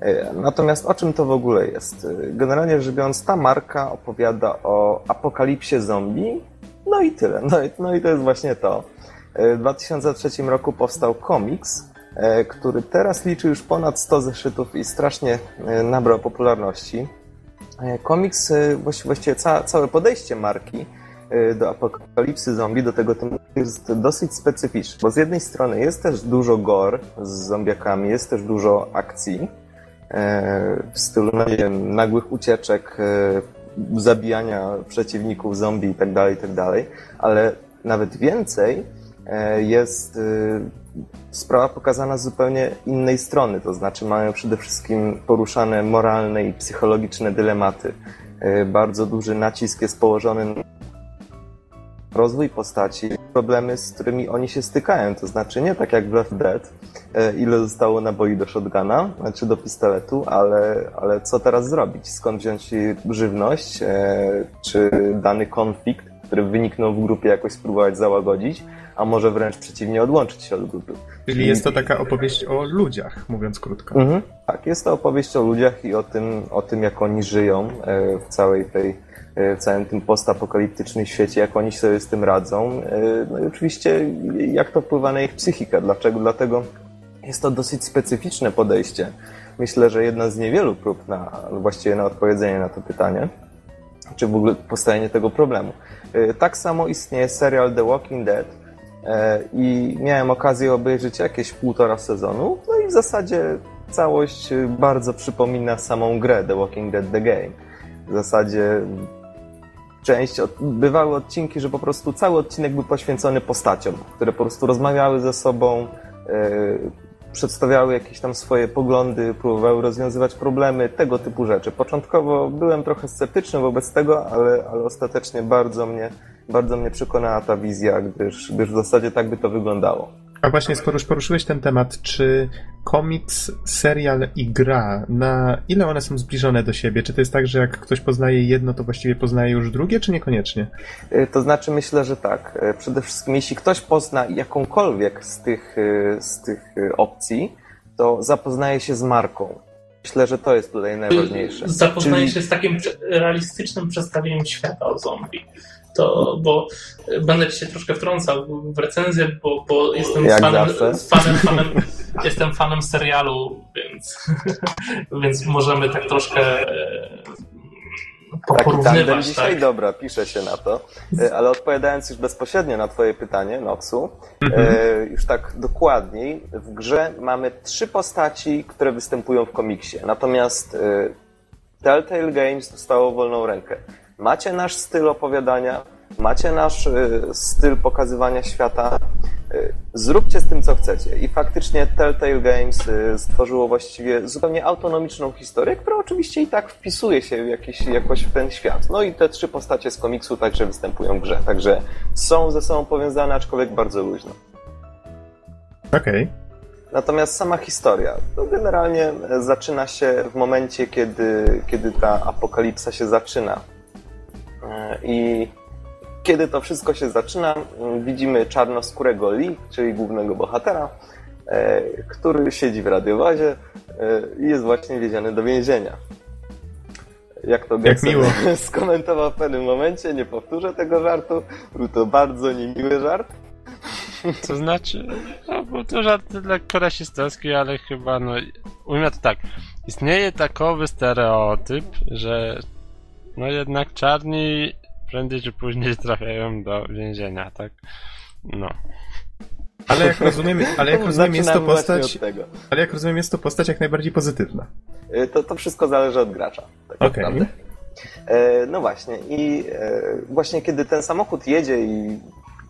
Speaker 4: E, natomiast o czym to w ogóle jest? E, generalnie rzecz biorąc, ta marka opowiada o apokalipsie zombie, no i tyle. No i, no i to jest właśnie to. E, w 2003 roku powstał komiks, który teraz liczy już ponad 100 zeszytów i strasznie nabrał popularności. Komiks, właściwie ca całe podejście marki do apokalipsy zombie, do tego tematu jest dosyć specyficzne, bo z jednej strony jest też dużo gore z zombiakami, jest też dużo akcji, w stylu, no nie wiem, nagłych ucieczek, e, zabijania przeciwników, zombie itd., tak itd., tak ale nawet więcej e, jest sprawa pokazana z zupełnie innej strony, to znaczy mają przede wszystkim poruszane moralne i psychologiczne dylematy. Bardzo duży nacisk jest położony na rozwój postaci, problemy, z którymi oni się stykają. To znaczy nie tak jak w Left Dead, e, ile zostało naboi do shotguna, czy znaczy do pistoletu, ale, ale co teraz zrobić? Skąd wziąć żywność, e, czy dany konflikt, który wyniknął w grupie, jakoś spróbować załagodzić, a może wręcz przeciwnie odłączyć się od grupy.
Speaker 1: Czyli jest to taka opowieść o ludziach, mówiąc krótko. Mhm.
Speaker 4: Tak, jest to opowieść o ludziach i o tym, o tym, jak oni żyją e, w całej tej E, w całym tym postapokaliptycznym świecie, jak oni sobie z tym radzą. E, no i oczywiście, jak to wpływa na ich psychikę. Dlaczego? Dlatego jest to dosyć specyficzne podejście. Myślę, że jedna z niewielu prób na, właściwie na odpowiedzenie na to pytanie, czy w ogóle postawienie tego problemu. E, tak samo istnieje serial The Walking Dead i miałem okazję obejrzeć jakieś półtora sezonu, no i w zasadzie całość bardzo przypomina samą grę The Walking Dead The Game. W zasadzie część, bywały odcinki, że po prostu cały odcinek był poświęcony postaciom, które po prostu rozmawiały ze sobą, przedstawiały jakieś tam swoje poglądy, próbowały rozwiązywać problemy, tego typu rzeczy. Początkowo byłem trochę sceptyczny wobec tego, ale, ale ostatecznie bardzo mnie, bardzo mnie przekonała ta wizja, gdyż, gdyż w zasadzie tak by to wyglądało.
Speaker 1: A właśnie, skoro już poruszyłeś ten temat, czy komiks, serial i gra, na ile one są zbliżone do siebie? Czy to jest tak, że jak ktoś poznaje jedno, to właściwie poznaje już drugie, czy niekoniecznie?
Speaker 4: Y, to znaczy, myślę, że tak. Y, przede wszystkim, jeśli ktoś pozna jakąkolwiek z tych, y, z tych opcji, to zapoznaje się z marką. Myślę, że to jest tutaj najważniejsze.
Speaker 2: Zapoznaje Czyli... się z takim realistycznym przedstawieniem świata o zombie to, bo będę się troszkę wtrącał w recenzję, bo, bo jestem fanem, fanem, fanem, jestem fanem serialu, więc, więc możemy tak troszkę e,
Speaker 4: Taki tandem dzisiaj, tak. dobra, piszę się na to. E, ale odpowiadając już bezpośrednio na twoje pytanie, Noxu, mhm. e, już tak dokładniej, w grze mamy trzy postaci, które występują w komiksie. Natomiast Telltale Games dostało wolną rękę. Macie nasz styl opowiadania, macie nasz y, styl pokazywania świata, y, zróbcie z tym, co chcecie. I faktycznie Telltale Games y, stworzyło właściwie zupełnie autonomiczną historię, która oczywiście i tak wpisuje się w jakiś, jakoś w ten świat. No i te trzy postacie z komiksu także występują w grze, także są ze sobą powiązane, aczkolwiek bardzo luźno.
Speaker 1: Okej. Okay.
Speaker 4: Natomiast sama historia, to generalnie zaczyna się w momencie, kiedy, kiedy ta apokalipsa się zaczyna. I kiedy to wszystko się zaczyna, widzimy czarnoskórego Lee, czyli głównego bohatera, e, który siedzi w radiowazie e, i jest właśnie wiedziony do więzienia. Jak to Jak miło. skomentował w pewnym momencie, nie powtórzę tego żartu, był to bardzo niemiły żart.
Speaker 3: To znaczy, no, był to żart lekko rasistowski, ale chyba, no, ujmę to tak. Istnieje takowy stereotyp, że no jednak czarni prędzej czy później trafiają do więzienia, tak? No.
Speaker 1: Ale jak rozumiem, ale jak rozumiem jest to postać. Ale jak rozumiem, jest to postać jak najbardziej pozytywna.
Speaker 4: Y, to, to wszystko zależy od gracza. Tak okay. naprawdę. E, no właśnie, i e, właśnie kiedy ten samochód jedzie i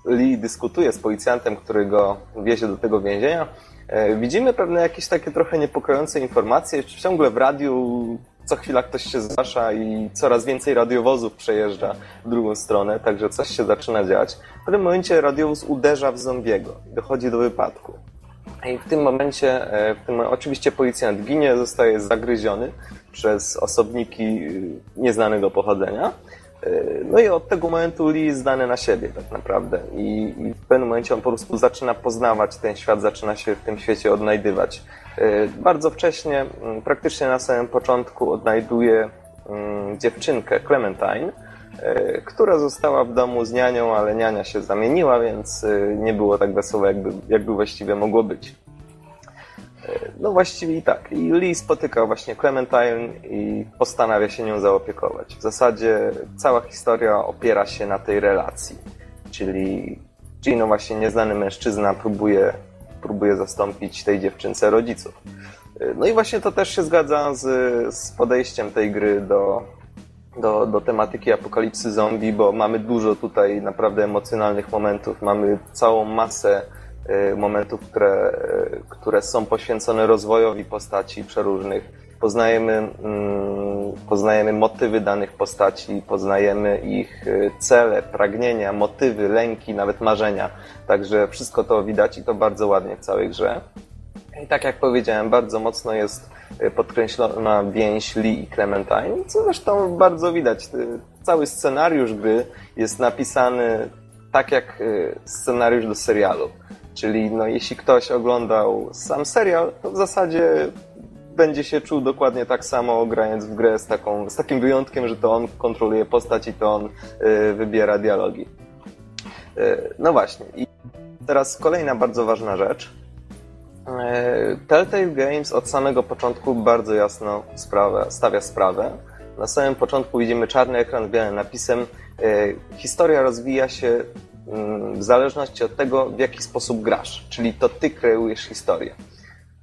Speaker 4: Lee dyskutuje z policjantem, który go wiezie do tego więzienia, e, widzimy pewne jakieś takie trochę niepokojące informacje. Ciągle w radiu co chwila ktoś się zgłasza i coraz więcej radiowozów przejeżdża w drugą stronę, także coś się zaczyna dziać. W pewnym momencie radiowóz uderza w zombiego i dochodzi do wypadku. I w tym momencie, e, w tym, oczywiście policjant ginie, zostaje zagryziony przez osobniki e, nieznanego pochodzenia. E, no i od tego momentu Lee jest zdany na siebie tak naprawdę I, I, w pewnym momencie on po prostu zaczyna poznawać ten świat, zaczyna się w tym świecie odnajdywać. E, bardzo wcześnie, praktycznie na samym początku odnajduje dziewczynkę Clementine, e, która została w domu z nianią, ale niania się zamieniła, więc nie było tak wesoło, jakby, jakby właściwie mogło być. No właściwie i tak. I Lee spotyka właśnie Clementine i postanawia się nią zaopiekować. W zasadzie cała historia opiera się na tej relacji. Czyli Gino właśnie nieznany mężczyzna próbuje, próbuje zastąpić tej dziewczynce rodziców. No i właśnie to też się zgadza z, z podejściem tej gry do, do, do tematyki apokalipsy zombie, bo mamy dużo tutaj naprawdę emocjonalnych momentów, mamy całą masę Y, momentów, które, y, które są poświęcone rozwojowi postaci przeróżnych. Poznajemy, mm, poznajemy motywy danych postaci, poznajemy ich y, cele, pragnienia, motywy, lęki, nawet marzenia. Także wszystko to widać i to bardzo ładnie w całej grze. I tak jak powiedziałem, bardzo mocno jest podkreślona więź Lee i Clementine, co zresztą bardzo widać. Cały scenariusz gry jest napisany tak jak scenariusz do serialu. Czyli no, jeśli ktoś oglądał sam serial, to w zasadzie będzie się czuł dokładnie tak samo grając w grę z, taką, z takim wyjątkiem, że to on kontroluje postać i to on y, wybiera dialogi. Y, no właśnie. I teraz kolejna bardzo ważna rzecz. Y, Telltale Games od samego początku bardzo jasno sprawę, stawia sprawę. Na samym początku widzimy czarny ekran z białym napisem. Y, historia rozwija się w zależności od tego, w jaki sposób grasz. Czyli to ty kreujesz historię.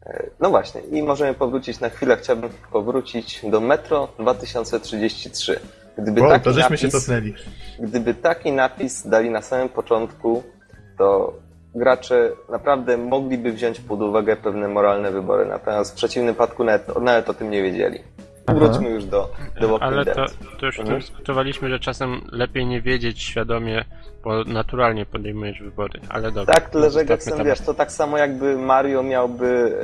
Speaker 4: E, no właśnie, i możemy powrócić na chwilę. Chciałbym powrócić do Metro 2033.
Speaker 1: Gdyby wow, taki to żeśmy napis, się cofnęli.
Speaker 4: Gdyby taki napis dali na samym początku, to gracze naprawdę mogliby wziąć pod uwagę pewne moralne wybory, natomiast w przeciwnym wypadku nawet, nawet o tym nie wiedzieli. Wróćmy już do, do Walking
Speaker 3: Ale to, to już
Speaker 4: Mhm.
Speaker 3: dyskutowaliśmy, że czasem lepiej nie wiedzieć świadomie, bo naturalnie podejmujesz wybory, ale dobra.
Speaker 4: Tak, tyle że Geksen, wiesz, to tak samo jakby Mario miałby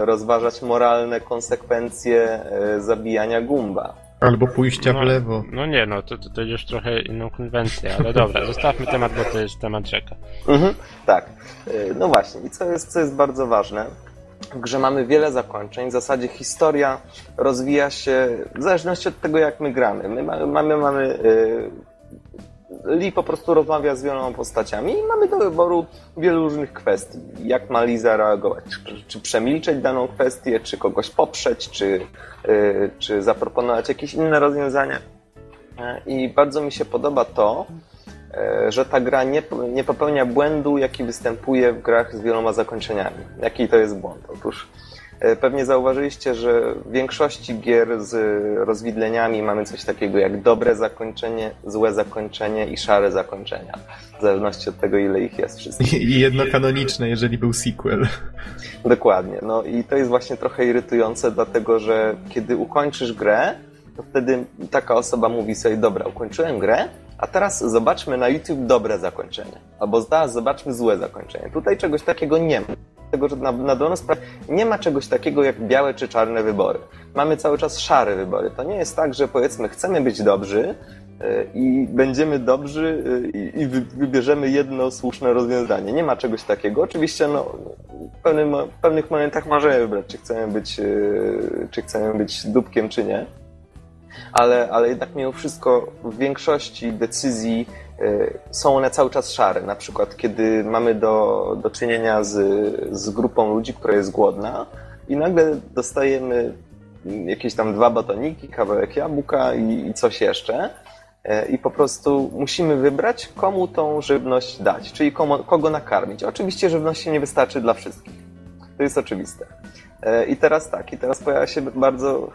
Speaker 4: e, rozważać moralne konsekwencje e, zabijania Gumba.
Speaker 1: Albo pójścia w
Speaker 3: No,
Speaker 1: lewo.
Speaker 3: No nie, no to, to, to już trochę inną konwencję, ale dobra, zostawmy temat, bo to jest temat rzeka.
Speaker 4: Mhm, tak. E, No właśnie, i co jest, co jest bardzo ważne, w grze mamy wiele zakończeń. W zasadzie historia rozwija się w zależności od tego, jak my gramy. My mamy, mamy, mamy Lee po prostu rozmawia z wieloma postaciami i mamy do wyboru wielu różnych kwestii. Jak ma Lee zareagować? Czy, czy przemilczeć daną kwestię, czy kogoś poprzeć, czy, e, czy zaproponować jakieś inne rozwiązania. I bardzo mi się podoba to, że ta gra nie, nie popełnia błędu, jaki występuje w grach z wieloma zakończeniami. Jaki to jest błąd? Otóż e, pewnie zauważyliście, że w większości gier z rozwidleniami mamy coś takiego jak dobre zakończenie, złe zakończenie i szare zakończenia. W zależności od tego, ile ich jest wszystkich.
Speaker 1: I i jedno kanoniczne, jeżeli był sequel.
Speaker 4: Dokładnie. No i to jest właśnie trochę irytujące, dlatego że kiedy ukończysz grę, to wtedy taka osoba mówi sobie, dobra, ukończyłem grę, a teraz zobaczmy na YouTube dobre zakończenie. Albo zaraz zobaczmy złe zakończenie. Tutaj czegoś takiego nie ma. Dlatego, że na, na dobrą sprawę nie ma czegoś takiego jak białe czy czarne wybory. Mamy cały czas szare wybory. To nie jest tak, że powiedzmy chcemy być dobrzy, y, i będziemy dobrzy y, i i wy- wybierzemy jedno słuszne rozwiązanie. Nie ma czegoś takiego. Oczywiście no, w, pewnym, w pewnych momentach możemy wybrać, czy chcemy być, y, czy chcemy być dupkiem, czy nie. Ale, ale jednak mimo wszystko w większości decyzji y, są one cały czas szare. Na przykład, kiedy mamy do, do czynienia z, z grupą ludzi, która jest głodna i nagle dostajemy jakieś tam dwa batoniki, kawałek jabłka i, i coś jeszcze. E, I po prostu musimy wybrać, komu tą żywność dać, czyli komu, kogo nakarmić. Oczywiście żywności nie wystarczy dla wszystkich. To jest oczywiste. E, I teraz tak, i teraz pojawia się bardzo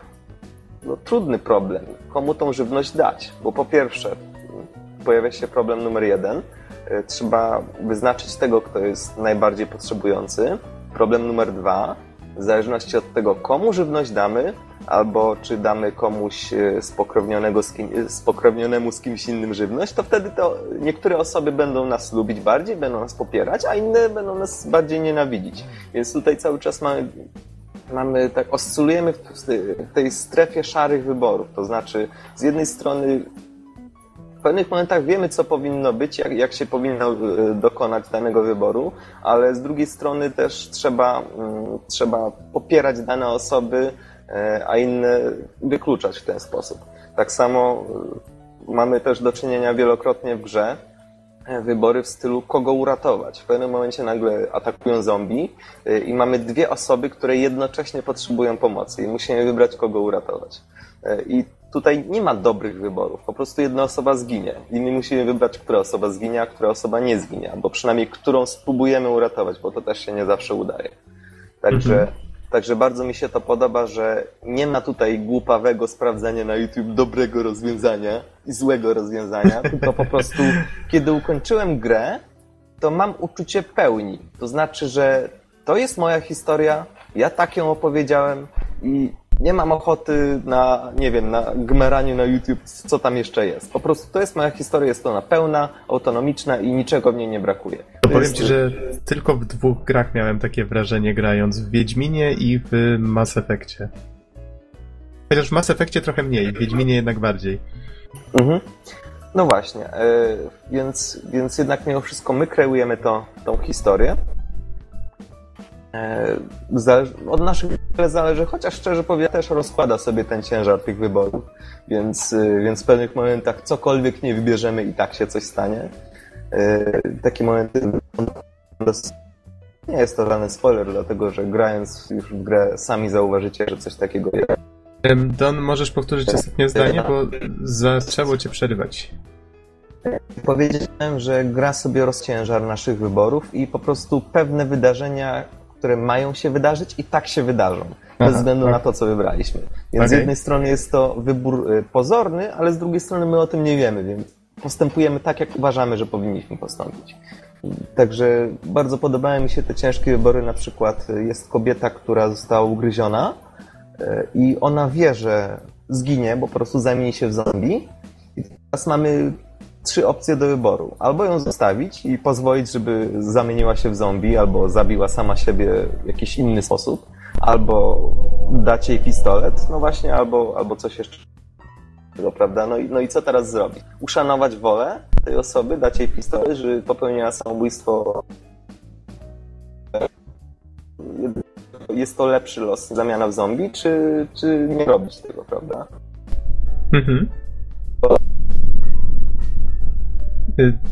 Speaker 4: no, trudny problem, komu tą żywność dać. Bo po pierwsze, pojawia się problem numer jeden. E, Trzeba wyznaczyć tego, kto jest najbardziej potrzebujący. Problem numer dwa, w zależności od tego, komu żywność damy, albo czy damy komuś e, spokrewnionego z kim, e, spokrewnionemu z kimś innym żywność, to wtedy to niektóre osoby będą nas lubić bardziej, będą nas popierać, a inne będą nas bardziej nienawidzić. Więc tutaj cały czas mamy mamy tak, oscylujemy w w tej strefie szarych wyborów. To znaczy, z jednej strony w pewnych momentach wiemy, co powinno być, jak, jak się powinno e, dokonać danego wyboru, ale z drugiej strony też trzeba, mm, trzeba popierać dane osoby, e, a inne wykluczać w ten sposób. Tak samo e, mamy też do czynienia wielokrotnie w grze wybory w stylu kogo uratować. W pewnym momencie nagle atakują zombie y, i mamy dwie osoby, które jednocześnie potrzebują pomocy i musimy wybrać kogo uratować. Y, I tutaj nie ma dobrych wyborów, po prostu jedna osoba zginie i my musimy wybrać, która osoba zginie, a która osoba nie zginie, albo przynajmniej którą spróbujemy uratować, bo to też się nie zawsze udaje. Także, także bardzo mi się to podoba, że nie ma tutaj głupawego sprawdzania na YouTube dobrego rozwiązania i złego rozwiązania, tylko po prostu kiedy ukończyłem grę, to mam uczucie pełni. To znaczy, że to jest moja historia, ja tak ją opowiedziałem i nie mam ochoty na, nie wiem, na gmeraniu na YouTube, co tam jeszcze jest. Po prostu to jest moja historia, jest ona pełna, autonomiczna i niczego w niej nie brakuje.
Speaker 1: To powiem
Speaker 4: jest-
Speaker 1: ci, że tylko w dwóch grach miałem takie wrażenie grając. W Wiedźminie i w Mass Effectie. Chociaż w Mass Effectie trochę mniej, w Wiedźminie jednak bardziej.
Speaker 4: Mhm. No właśnie, e, więc, więc jednak mimo wszystko my kreujemy to, tą historię. E, zależy, od naszych zależy, chociaż szczerze powiem, też rozkłada sobie ten ciężar tych wyborów, więc, e, więc w pewnych momentach cokolwiek nie wybierzemy i tak się coś stanie. E, Takie momenty nie jest to żaden spoiler, dlatego że grając już w grę sami zauważycie, że coś takiego jest.
Speaker 1: Don, możesz powtórzyć ostatnie zdanie, bo zaczęło cię przerywać.
Speaker 4: Powiedziałem, że gra sobie rozciężar naszych wyborów i po prostu pewne wydarzenia, które mają się wydarzyć i tak się wydarzą. Bez
Speaker 1: Aha,
Speaker 4: względu
Speaker 1: tak.
Speaker 4: na to, co wybraliśmy. Więc z
Speaker 1: Okej.
Speaker 4: jednej strony jest to wybór y, pozorny, ale z drugiej strony my o tym nie wiemy, więc postępujemy tak, jak uważamy, że powinniśmy postąpić. Także bardzo podobają mi się te ciężkie wybory. Na przykład jest kobieta, która została ugryziona e, i ona wie, że zginie, bo po prostu zamieni się w zombie. I teraz mamy trzy opcje do wyboru. Albo ją zostawić i pozwolić, żeby zamieniła się w zombie, albo zabiła sama siebie w jakiś inny sposób, albo dać jej pistolet, no właśnie, albo, albo coś jeszcze prawda? No i, no i co teraz zrobić? Uszanować wolę tej osoby, dać jej pistolet, że popełniła samobójstwo. Jest to lepszy los, zamiana w zombie, czy, czy nie robić tego, prawda? Mhm.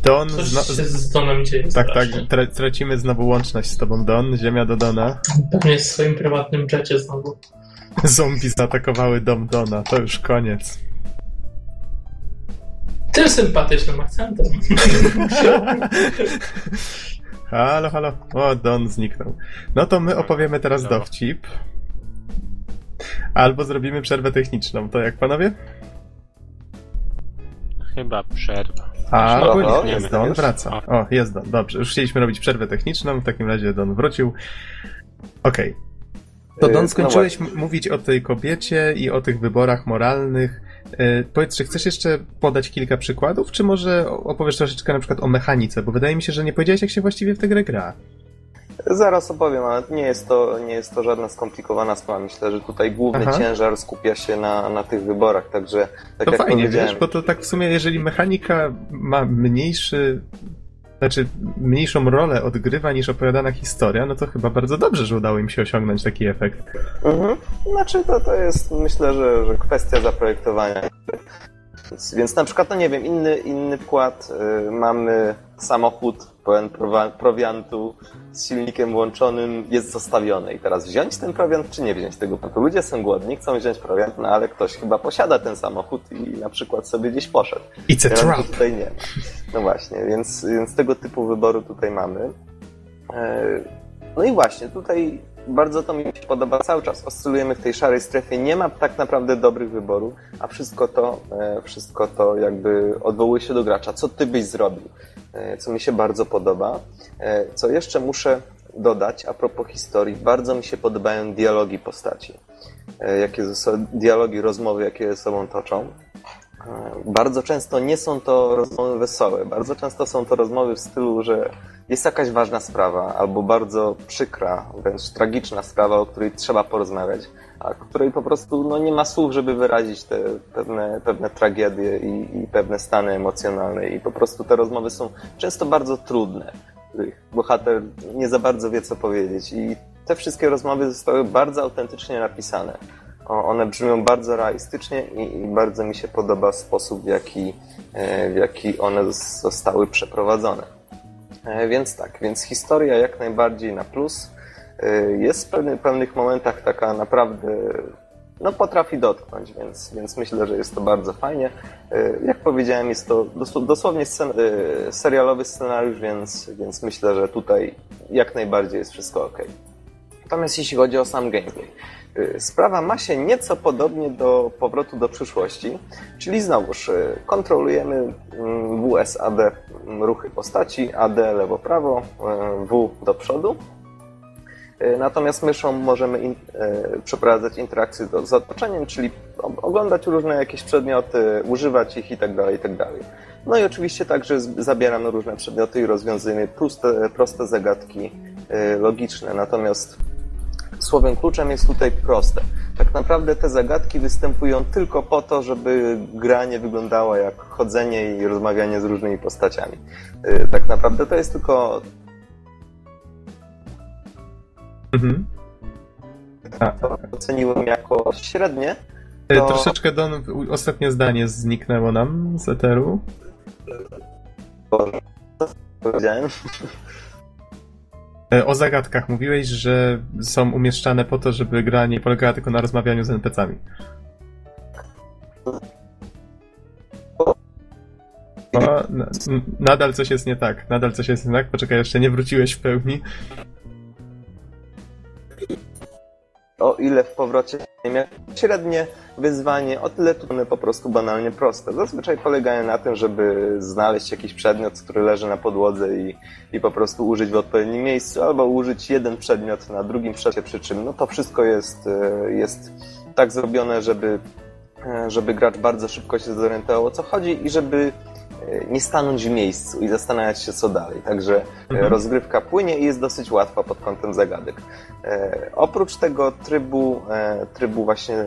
Speaker 1: Don.
Speaker 2: Coś zno... się z Donem dzieje.
Speaker 1: Tak, tak. Tra tracimy znowu łączność z tobą, Don. Ziemia do Dona.
Speaker 2: Pewnie w swoim prywatnym jecie znowu.
Speaker 1: Zombie zaatakowały dom Dona. To już koniec.
Speaker 2: Tym sympatycznym akcentem.
Speaker 1: halo, halo. O, Don zniknął. No to my opowiemy teraz no. dowcip. Albo zrobimy przerwę techniczną. To jak panowie?
Speaker 3: Chyba przerwa.
Speaker 1: A, no, jest Don, wraca. O, jest Don, dobrze. Już chcieliśmy robić przerwę techniczną, w takim razie Don wrócił. Okej. Okay. To Don, y, skończyłeś no mówić o tej kobiecie i o tych wyborach moralnych. Yy, powiedz, czy chcesz jeszcze podać kilka przykładów, czy może opowiesz troszeczkę na przykład o mechanice, bo wydaje mi się, że nie powiedziałeś, jak się właściwie w tę grę gra.
Speaker 4: Zaraz opowiem, ale nie jest to, nie jest to żadna skomplikowana sprawa. Myślę, że tutaj główny Aha. ciężar skupia się na, na tych wyborach, także tak
Speaker 1: to
Speaker 4: jak
Speaker 1: fajnie, wiesz, bo to tak w sumie, jeżeli mechanika ma mniejszy znaczy mniejszą rolę odgrywa niż opowiadana historia, no to chyba bardzo dobrze, że udało im się osiągnąć taki efekt.
Speaker 4: Mhm. Znaczy to, to jest myślę, że, że kwestia zaprojektowania. Więc na przykład, no nie wiem, inny, inny wkład, yy, mamy samochód pełen prowiantu z silnikiem włączonym jest zostawiony. I teraz wziąć ten prowiant, czy nie wziąć tego prowiantu? Ludzie są głodni, chcą wziąć prowiant, no ale ktoś chyba posiada ten samochód i na przykład sobie gdzieś poszedł.
Speaker 1: It's a trap.
Speaker 4: Tutaj nie ma. No właśnie, więc, więc tego typu wyboru tutaj mamy. E, no i właśnie, tutaj bardzo to mi się podoba cały czas. Oscylujemy w tej szarej strefie, nie ma tak naprawdę dobrych wyborów, a wszystko to, e, wszystko to jakby odwołuje się do gracza. Co ty byś zrobił? E, co mi się bardzo podoba. E, co jeszcze muszę dodać a propos historii, bardzo mi się podobają dialogi postaci. Jakie dialogi, rozmowy, jakie ze sobą toczą. Bardzo często nie są to rozmowy wesołe, bardzo często są to rozmowy w stylu, że jest jakaś ważna sprawa, albo bardzo przykra, wręcz tragiczna sprawa, o której trzeba porozmawiać, a której po prostu no, nie ma słów, żeby wyrazić te pewne, pewne tragedie i, i pewne stany emocjonalne. I po prostu te rozmowy są często bardzo trudne, których bohater nie za bardzo wie, co powiedzieć. I te wszystkie rozmowy zostały bardzo autentycznie napisane. One brzmią bardzo realistycznie i, bardzo mi się podoba sposób, w jaki, e, w jaki one zostały przeprowadzone. E, więc tak, więc historia jak najbardziej na plus. E, jest w pewnych, pewnych momentach taka naprawdę, no potrafi dotknąć, więc, więc myślę, że jest to bardzo fajnie. Jak powiedziałem, jest to dosłownie scen serialowy scenariusz, więc, więc myślę, że tutaj jak najbardziej jest wszystko ok. Natomiast jeśli chodzi o sam gameplay, sprawa ma się nieco podobnie do powrotu do przyszłości, czyli znowuż y, kontrolujemy mm, WSAD mm, ruchy postaci, AD lewo-prawo, y, W do przodu. Natomiast myszą możemy in, przeprowadzać interakcje z otoczeniem, czyli oglądać różne jakieś przedmioty, używać ich itd. Tak itd. Tak no i oczywiście także zabieramy różne przedmioty i rozwiązujemy proste zagadki logiczne. Natomiast słowem kluczem jest tutaj proste. Tak naprawdę te zagadki występują tylko po to, żeby gra nie wyglądała jak chodzenie i rozmawianie z różnymi postaciami. Y, tak naprawdę to jest tylko. Mhm. Oceniłem jako średnie.
Speaker 1: Y, to... Troszeczkę Don, ostatnie zdanie zniknęło nam z eteru.
Speaker 4: Powiedziałem.
Speaker 1: E, o zagadkach mówiłeś, że są umieszczane po to, żeby gra nie polegała tylko na rozmawianiu z NPC-ami. O, nadal coś jest nie tak. Nadal coś jest nie tak. Poczekaj, jeszcze nie wróciłeś w pełni.
Speaker 4: O ile w powrocie miałem średnie wyzwanie, o tyle tu one po prostu banalnie proste. Zazwyczaj polegają na tym, żeby znaleźć jakiś przedmiot, który leży na podłodze i, i po prostu użyć w odpowiednim miejscu, albo użyć jeden przedmiot na drugim przedmiocie, przy czym no to wszystko jest, e, jest tak zrobione, żeby, e, żeby gracz bardzo szybko się zorientował o co chodzi i żeby nie stanąć w miejscu i zastanawiać się co dalej. Także mhm. rozgrywka płynie i jest dosyć łatwa pod kątem zagadek. E, oprócz tego trybu, e, trybu właśnie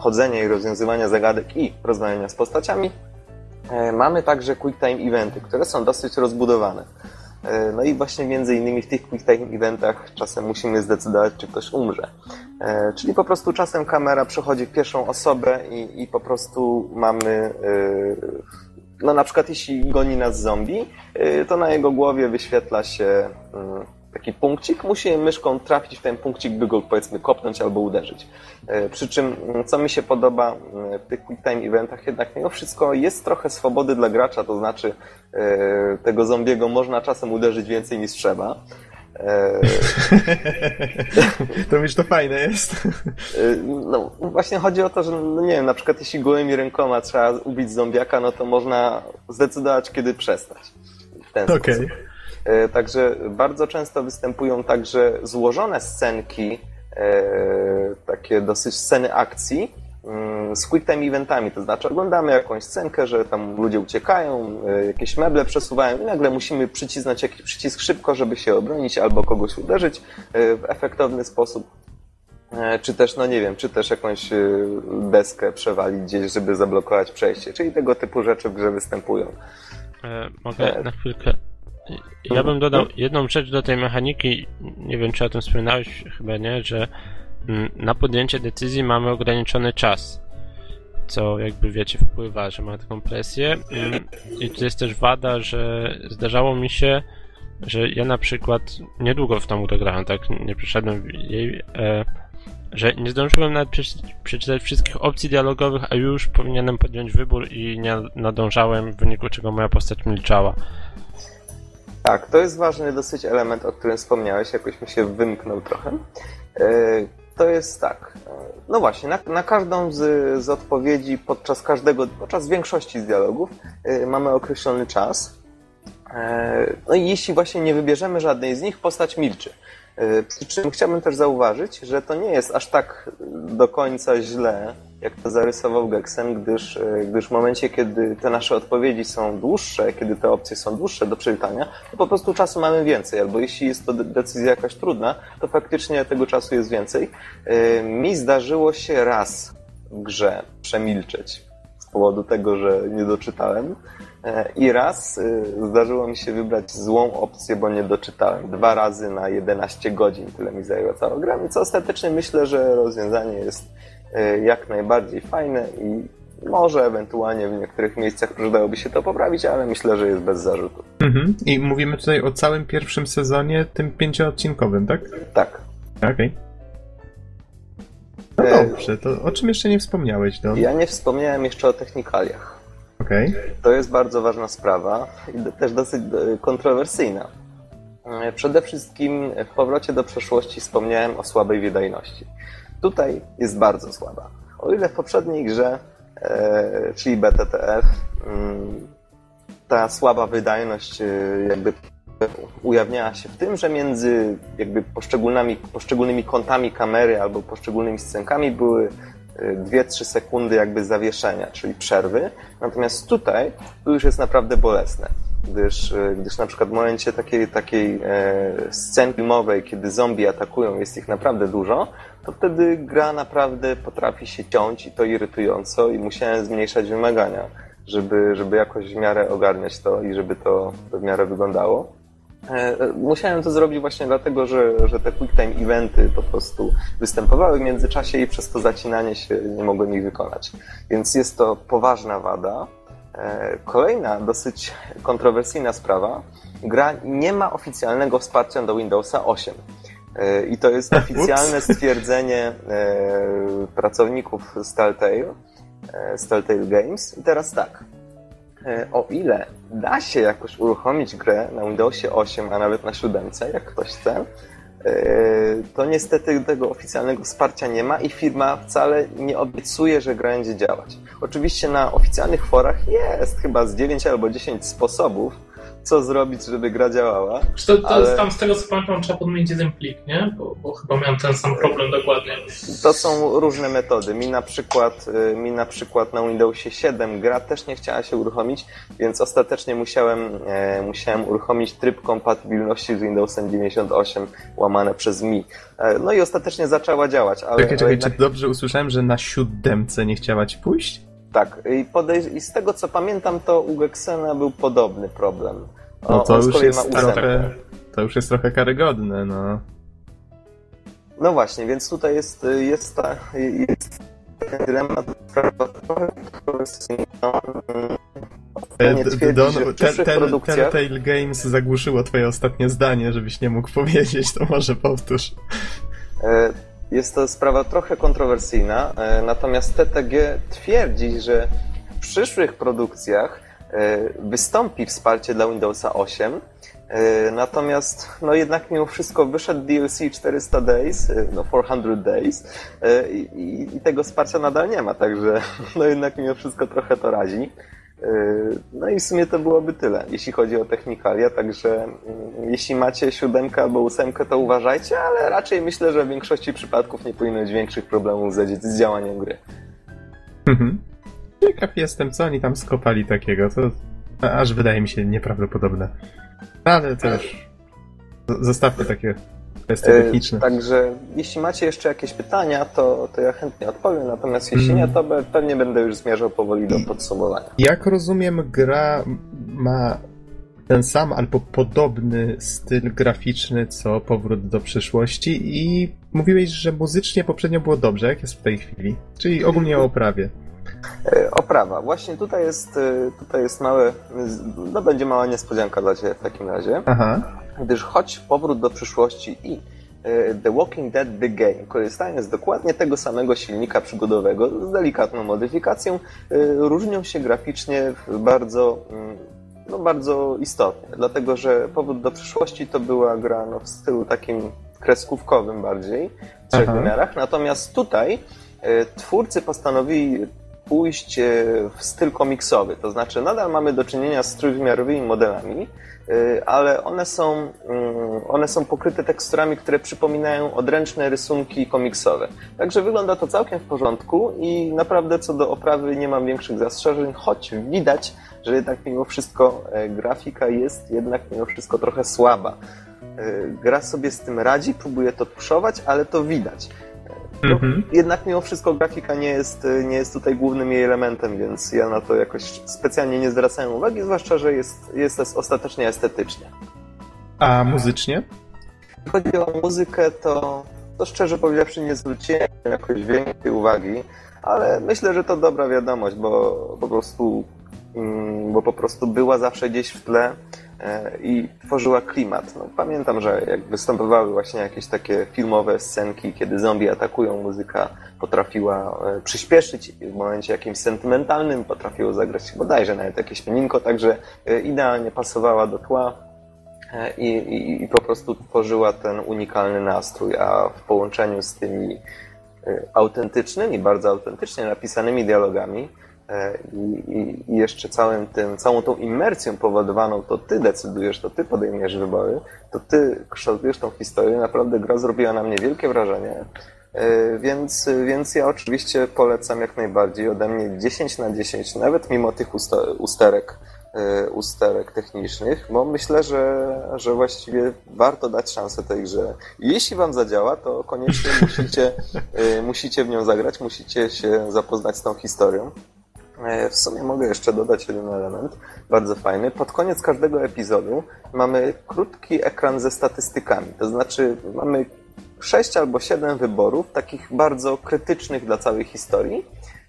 Speaker 4: chodzenia i rozwiązywania zagadek i rozmawiania z postaciami, e, mamy także quick time eventy, które są dosyć rozbudowane. E, no i właśnie między innymi w tych quick time eventach czasem musimy zdecydować, czy ktoś umrze. E, czyli po prostu czasem kamera przechodzi w pierwszą osobę i, i po prostu mamy no na przykład jeśli goni nas zombie, to na jego głowie wyświetla się mm, taki punkcik, musi myszką trafić w ten punkcik, by go powiedzmy kopnąć albo uderzyć. E, przy czym, mm, co mi się podoba w tych quick time eventach, jednak mimo wszystko jest trochę swobody dla gracza, to znaczy tego zombiego można czasem uderzyć więcej niż trzeba. E,
Speaker 1: to wiesz, to fajne jest.
Speaker 4: No właśnie chodzi o to, że no nie wiem, na przykład jeśli gołymi rękoma trzeba ubić zombiaka, no to można zdecydować, kiedy przestać. Ten okay. E, także bardzo często występują także złożone scenki, e, takie dosyć sceny akcji z quick time eventami, to znaczy oglądamy jakąś scenkę, że tam ludzie uciekają, e, jakieś meble przesuwają i nagle musimy przycisnąć jakiś przycisk szybko, żeby się obronić albo kogoś uderzyć w efektowny sposób. Czy też, no nie wiem, czy też jakąś deskę przewalić gdzieś, żeby zablokować przejście, czyli tego typu rzeczy w grze występują.
Speaker 3: E, mogę na chwilkę? Ja bym dodał jedną rzecz do tej mechaniki, nie wiem czy o tym wspominałeś, chyba nie, że na podjęcie decyzji mamy ograniczony czas, co jakby wiecie wpływa, że ma taką presję mm, i tu jest też wada, że zdarzało mi się, że ja na przykład niedługo w tą grę grałem, tak, nie przeszedłem jej, e, że nie zdążyłem nawet przeczytać wszystkich opcji dialogowych, a już powinienem podjąć wybór i nie nadążałem, w wyniku czego moja postać milczała.
Speaker 4: Tak, to jest ważny dosyć element, o którym wspomniałeś, jakoś mi się wymknął trochę. E, to jest tak. E, no właśnie, na, na każdą z, z, odpowiedzi podczas każdego, podczas większości z dialogów e, mamy określony czas. No i jeśli właśnie nie wybierzemy żadnej z nich, postać milczy. Przy czym chciałbym też zauważyć, że to nie jest aż tak do końca źle, jak to zarysował Gexen, gdyż, e, gdyż w momencie, kiedy te nasze odpowiedzi są dłuższe, kiedy te opcje są dłuższe do przeczytania, to po prostu czasu mamy więcej, albo jeśli jest to decyzja jakaś trudna, to faktycznie tego czasu jest więcej. E, mi zdarzyło się raz w grze przemilczeć z powodu tego, że nie doczytałem. E, I raz zdarzyło mi się wybrać złą opcję, bo nie doczytałem. Dwa razy na 11 godzin tyle mi zajęła cała gra, więc ostatecznie myślę, że rozwiązanie jest jak najbardziej fajne i może ewentualnie w niektórych miejscach przydałoby się to poprawić, ale myślę, że jest bez zarzutu.
Speaker 1: Mhm. I mówimy tutaj o całym pierwszym sezonie, tym pięcioodcinkowym, tak?
Speaker 4: Tak.
Speaker 1: Okej. Okay. No e, dobrze, to o czym jeszcze nie wspomniałeś, Don?
Speaker 4: Ja nie wspomniałem jeszcze o technikaliach.
Speaker 1: Okej. Okay.
Speaker 4: To jest bardzo ważna sprawa i też dosyć e, kontrowersyjna. Przede wszystkim w powrocie do przeszłości wspomniałem o słabej wydajności. Tutaj jest bardzo słaba. O ile w poprzedniej grze, e, czyli BTTF, mm, ta słaba wydajność e, jakby ujawniała się w tym, że między jakby poszczególnymi, poszczególnymi kątami kamery albo poszczególnymi scenkami były 2-3 e, sekundy jakby zawieszenia, czyli przerwy. Natomiast tutaj to już jest naprawdę bolesne gdyż, e, gdyż na przykład w momencie takiej, takiej e, sceny filmowej, kiedy zombie atakują, jest ich naprawdę dużo, to wtedy gra naprawdę potrafi się ciąć i to irytująco i musiałem zmniejszać wymagania, żeby, żeby jakoś w miarę ogarniać to i żeby to w miarę wyglądało. E, musiałem to zrobić właśnie dlatego, że, że te quick time eventy po prostu występowały w międzyczasie i przez to zacinanie się nie mogłem ich wykonać. Więc jest to poważna wada, kolejna dosyć kontrowersyjna sprawa. Gra nie ma oficjalnego wsparcia do Windowsa 8. E, I to jest oficjalne stwierdzenie e, pracowników z Telltale, z Telltale Games. I teraz tak. O ile da się jakoś uruchomić grę na Windowsie 8, a nawet na 7, jak ktoś chce, to niestety tego oficjalnego wsparcia nie ma i firma wcale nie obiecuje, że gra będzie działać. Oczywiście na oficjalnych forach jest chyba z 9 albo 10 sposobów, co zrobić, żeby gra działała.
Speaker 2: To, to
Speaker 4: ale...
Speaker 2: tam z tego co pamiętam trzeba podmienić jeden plik, nie? Bo, bo, chyba miałem ten sam problem dokładnie.
Speaker 4: To są różne metody. Mi na przykład y, mi na przykład na Windowsie 7 gra też nie chciała się uruchomić, więc ostatecznie musiałem, e, musiałem uruchomić tryb kompatybilności z Windowsem 98 łamane przez Mi. E, no i ostatecznie zaczęła działać. Ale,
Speaker 1: czekaj, czekaj,
Speaker 4: jednak...
Speaker 1: czy dobrze usłyszałem, że na siódemce nie chciała ci pójść?
Speaker 4: Tak, i, podejrz- i z tego co pamiętam, to u Gexena był podobny problem. O,
Speaker 1: No to już jest trochę, to już jest trochę karygodne, no.
Speaker 4: No właśnie, więc tutaj jest, jest, ta, jest ten dylemat kontrowersyjna.
Speaker 1: E, Don. Telltale Games zagłuszyło twoje ostatnie zdanie, żebyś nie mógł powiedzieć, to może powtórz.
Speaker 4: Jest to sprawa trochę kontrowersyjna, e, natomiast TTG twierdzi, że w przyszłych produkcjach e, wystąpi wsparcie dla Windowsa 8, e, natomiast no jednak mimo wszystko wyszedł DLC 400 Days, no 400 Days e, i, i tego wsparcia nadal nie ma, także no jednak mimo wszystko trochę to razi. Yy, No i w sumie to byłoby tyle, jeśli chodzi o technikalia, także mm, jeśli macie siódemkę albo ósemkę, to uważajcie, ale raczej myślę, że w większości przypadków nie powinno być większych problemów z, działaniem gry.
Speaker 1: Mhm. Ciekaw jestem, co oni tam skopali takiego, to aż wydaje mi się nieprawdopodobne. Ale z- zostawmy takie kwestie
Speaker 4: Yy,
Speaker 1: techniczne.
Speaker 4: Także jeśli macie jeszcze jakieś pytania, to, to ja chętnie odpowiem, natomiast jeśli nie,
Speaker 1: Mm.
Speaker 4: to be- pewnie będę już zmierzał powoli do podsumowania.
Speaker 1: Jak rozumiem, gra ma ten sam albo podobny styl graficzny co Powrót do przyszłości i mówiłeś, że muzycznie poprzednio było dobrze, jak jest w tej chwili? Czyli ogólnie o oprawie.
Speaker 4: E, Oprawa. Właśnie tutaj jest, e, tutaj jest małe, no będzie mała niespodzianka dla Ciebie w takim razie.
Speaker 1: Aha.
Speaker 4: Gdyż choć Powrót do przyszłości i e, The Walking Dead The Game korzystają z dokładnie tego samego silnika przygodowego z delikatną modyfikacją, e, różnią się graficznie bardzo, mm, no bardzo istotnie, dlatego że Powrót do przyszłości to była gra no, w stylu takim kreskówkowym bardziej, w trzech
Speaker 1: Aha.
Speaker 4: wymiarach, natomiast tutaj e, twórcy postanowili pójść e, w styl komiksowy, to znaczy nadal mamy do czynienia z trójwymiarowymi modelami, y, ale one są, mm, one są pokryte teksturami, które przypominają odręczne rysunki komiksowe. Także wygląda to całkiem w porządku i naprawdę co do oprawy nie mam większych zastrzeżeń, choć widać, że jednak mimo wszystko e, grafika jest jednak mimo wszystko trochę słaba. E, Gra sobie z tym radzi, próbuje to tuszować, ale to widać. No,
Speaker 1: Mhm.
Speaker 4: jednak mimo wszystko grafika nie jest, nie jest tutaj głównym jej elementem, więc ja na to jakoś specjalnie nie zwracałem uwagi, zwłaszcza, że jest, jest ostatecznie estetycznie.
Speaker 1: A muzycznie?
Speaker 4: Jeśli chodzi o muzykę, to, to szczerze powiedziawszy nie zwróciłem jakoś większej uwagi, ale myślę, że to dobra wiadomość, bo po prostu, mm, bo po prostu była zawsze gdzieś w tle i tworzyła klimat. No, pamiętam, że jak występowały właśnie jakieś takie filmowe scenki, kiedy zombie atakują, muzyka potrafiła e, przyspieszyć w momencie jakimś sentymentalnym, potrafiło zagrać bodajże nawet jakieś pianinko, także e, idealnie pasowała do tła e, i, i, i po prostu tworzyła ten unikalny nastrój, a w połączeniu z tymi e, autentycznymi, bardzo autentycznie napisanymi dialogami e, i, i- i jeszcze całym tym, całą tą imersją powodowaną, to ty decydujesz, to ty podejmiesz wybory, to ty kształtujesz tą historię. Naprawdę gra zrobiła na mnie wielkie wrażenie. E, Więc, więc ja oczywiście polecam jak najbardziej. Ode mnie 10 na 10, nawet mimo tych usterek, e, usterek technicznych, bo myślę, że, że właściwie warto dać szansę tej grze. Jeśli wam zadziała, to koniecznie musicie, e, musicie w nią zagrać, musicie się zapoznać z tą historią. E, W sumie mogę jeszcze dodać jeden element, bardzo fajny. Pod koniec każdego epizodu mamy krótki ekran ze statystykami. To znaczy mamy sześć albo siedem wyborów, takich bardzo krytycznych dla całej historii.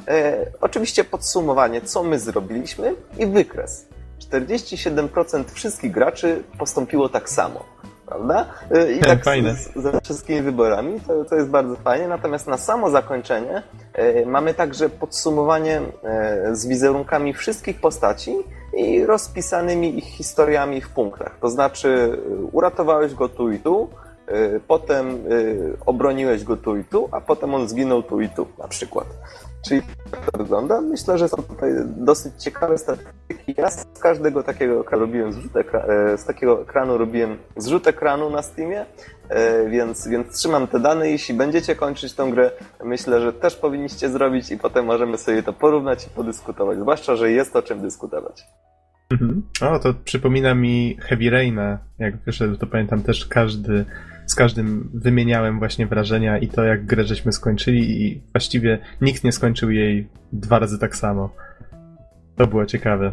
Speaker 4: E, oczywiście podsumowanie, co my zrobiliśmy i wykres. 47% wszystkich graczy postąpiło tak samo. Prawda? E, I tak
Speaker 1: Fajne.
Speaker 4: z, ze wszystkimi wyborami, to, to jest bardzo fajnie. Natomiast na samo zakończenie e, mamy także podsumowanie e, z wizerunkami wszystkich postaci i rozpisanymi ich historiami w punktach. To znaczy, uratowałeś go tu i tu, y, potem y, obroniłeś go tu i tu, a potem on zginął tu i tu na przykład. Czyli tak to wygląda. Myślę, że są tutaj dosyć ciekawe statystyki. Ja z każdego takiego robiłem zrzut e, z takiego ekranu robiłem zrzut ekranu na Steamie, e, więc, więc trzymam te dane. Jeśli będziecie kończyć tą grę, myślę, że też powinniście zrobić i potem możemy sobie to porównać i podyskutować. Zwłaszcza, że jest o czym dyskutować.
Speaker 1: Mhm. O, to przypomina mi Heavy Raina. Jak wyszedł, to pamiętam też każdy, z każdym wymieniałem właśnie wrażenia i to, jak grę żeśmy skończyli i właściwie nikt nie skończył jej dwa razy tak samo. To było ciekawe.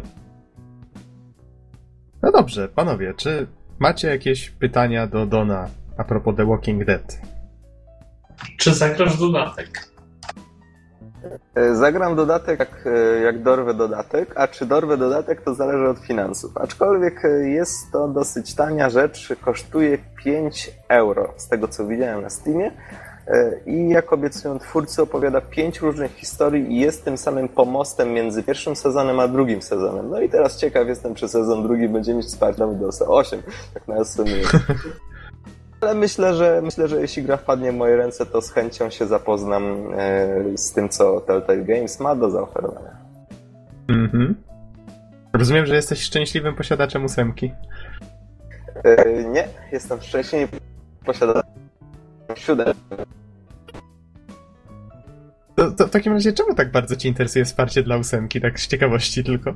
Speaker 1: No dobrze, panowie, czy macie jakieś pytania do Dona a propos The Walking Dead?
Speaker 2: Czy zagrasz dodatek?
Speaker 4: E, Zagram dodatek, jak, e, jak dorwę dodatek, a czy dorwę dodatek, to zależy od finansów. Aczkolwiek e, jest to dosyć tania rzecz, kosztuje 5 euro, z tego co widziałem na Steamie. I jak obiecują twórcy, opowiada pięć różnych historii i jest tym samym pomostem między pierwszym sezonem a drugim sezonem. No i teraz ciekaw jestem, czy sezon drugi będzie mieć wsparcie na Windowsa 8, tak na sumie. Ale myślę, że myślę, że jeśli gra wpadnie w moje ręce, to z chęcią się zapoznam e, z tym, co Telltale Games ma do zaoferowania.
Speaker 1: Mhm. Rozumiem, że jesteś szczęśliwym posiadaczem ósemki.
Speaker 4: E, nie, jestem szczęśliwy posiadaczem siódem.
Speaker 1: To, to w takim razie czemu tak bardzo ci interesuje wsparcie dla ósemki? Tak z ciekawości tylko.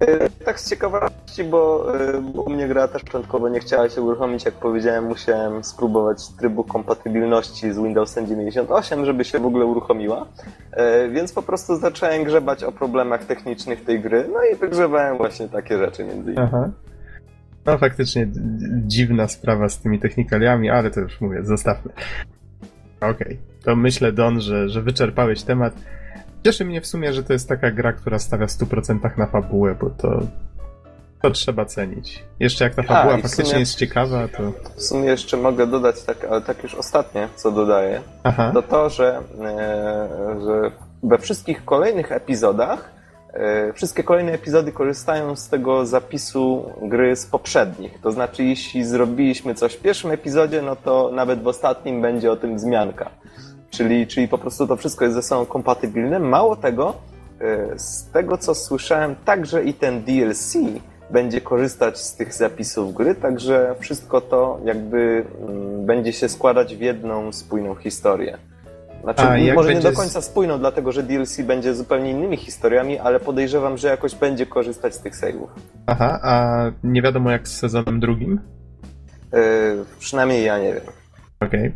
Speaker 4: E, Tak z ciekawości, bo, e, bo u mnie gra też początkowo nie chciała się uruchomić, jak powiedziałem, musiałem spróbować trybu kompatybilności z Windowsem 98, żeby się w ogóle uruchomiła, E, więc po prostu zacząłem grzebać o problemach technicznych tej gry, no i wygrzebałem właśnie takie rzeczy między innymi.
Speaker 1: Aha. No faktycznie dziwna sprawa z tymi technikaliami, ale to już mówię, zostawmy. Okej, to myślę Don, że, że wyczerpałeś temat. Cieszy mnie w sumie, że to jest taka gra, która stawia w 100% na fabułę, bo to, to trzeba cenić. Jeszcze jak ta fabuła
Speaker 4: w
Speaker 1: faktycznie
Speaker 4: sumie-
Speaker 1: jest ciekawa, to...
Speaker 4: W sumie jeszcze mogę dodać, tak, ale tak już ostatnie, co dodaję,
Speaker 1: Aha,
Speaker 4: to to, że, e, że we wszystkich kolejnych epizodach e, wszystkie kolejne epizody korzystają z tego zapisu gry z poprzednich. To znaczy, jeśli zrobiliśmy coś w pierwszym epizodzie, no to nawet w ostatnim będzie o tym wzmianka. Czyli, czyli po prostu to wszystko jest ze sobą kompatybilne. Mało tego, e, z tego co słyszałem, także i ten DLC będzie korzystać z tych zapisów gry, także wszystko to jakby mm, będzie się składać w jedną spójną historię. Znaczy,
Speaker 1: A,
Speaker 4: może nie do końca spójną, dlatego że DLC będzie zupełnie innymi historiami, ale podejrzewam, że jakoś będzie korzystać z tych save'ów.
Speaker 1: aha, a nie wiadomo jak z sezonem drugim?
Speaker 4: Yy, przynajmniej ja nie wiem.
Speaker 1: Okej.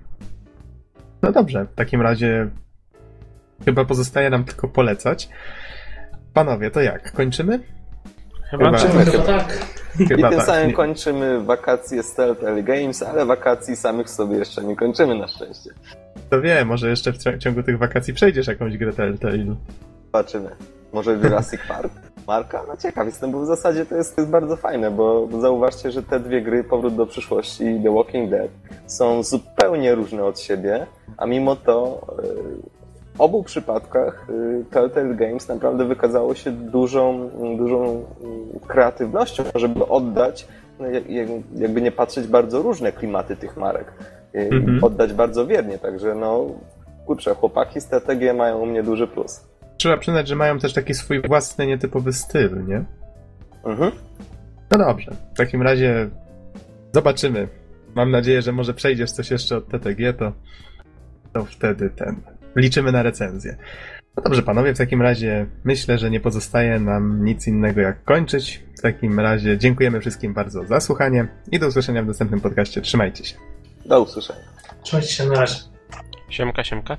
Speaker 1: No dobrze, w takim razie chyba pozostaje nam tylko polecać. Panowie, to jak? Kończymy?
Speaker 3: Chyba
Speaker 1: Chyba-
Speaker 3: tak.
Speaker 4: Chyba-
Speaker 2: Chyba tak.
Speaker 4: I
Speaker 1: Chyba
Speaker 4: tym
Speaker 1: tak.
Speaker 4: samym
Speaker 1: Nie-
Speaker 4: kończymy wakacje z Telltale Games, ale wakacji samych sobie jeszcze nie kończymy na szczęście.
Speaker 1: Kto wie, może jeszcze w ciągu tych wakacji przejdziesz jakąś grę Telltale.
Speaker 4: Zobaczymy. Może Jurassic Park? Marka? No ciekaw jestem, bo w zasadzie to jest, to jest bardzo fajne, bo zauważcie, że te dwie gry, Powrót do przyszłości i The Walking Dead, są zupełnie różne od siebie, a mimo to e, w obu przypadkach e, Telltale Games naprawdę wykazało się dużą, dużą kreatywnością, żeby oddać, no, jak- jak- jakby nie patrzeć, bardzo różne klimaty tych marek. E,
Speaker 1: Mhm.
Speaker 4: Oddać bardzo wiernie, także no kurczę, chłopaki strategie mają u mnie duży plus.
Speaker 1: Trzeba przyznać, że mają też taki swój własny, nietypowy styl, nie?
Speaker 4: Mhm.
Speaker 1: No dobrze, w takim razie zobaczymy. Mam nadzieję, że może przejdziesz coś jeszcze od TTG, to, to wtedy ten. Liczymy na recenzję. No dobrze, panowie, w takim razie myślę, że nie pozostaje nam nic innego jak kończyć. W takim razie dziękujemy wszystkim bardzo za słuchanie i do usłyszenia w następnym podcaście. Trzymajcie się.
Speaker 4: Do usłyszenia.
Speaker 2: Trzymajcie się na razie.
Speaker 3: Siemka, siemka.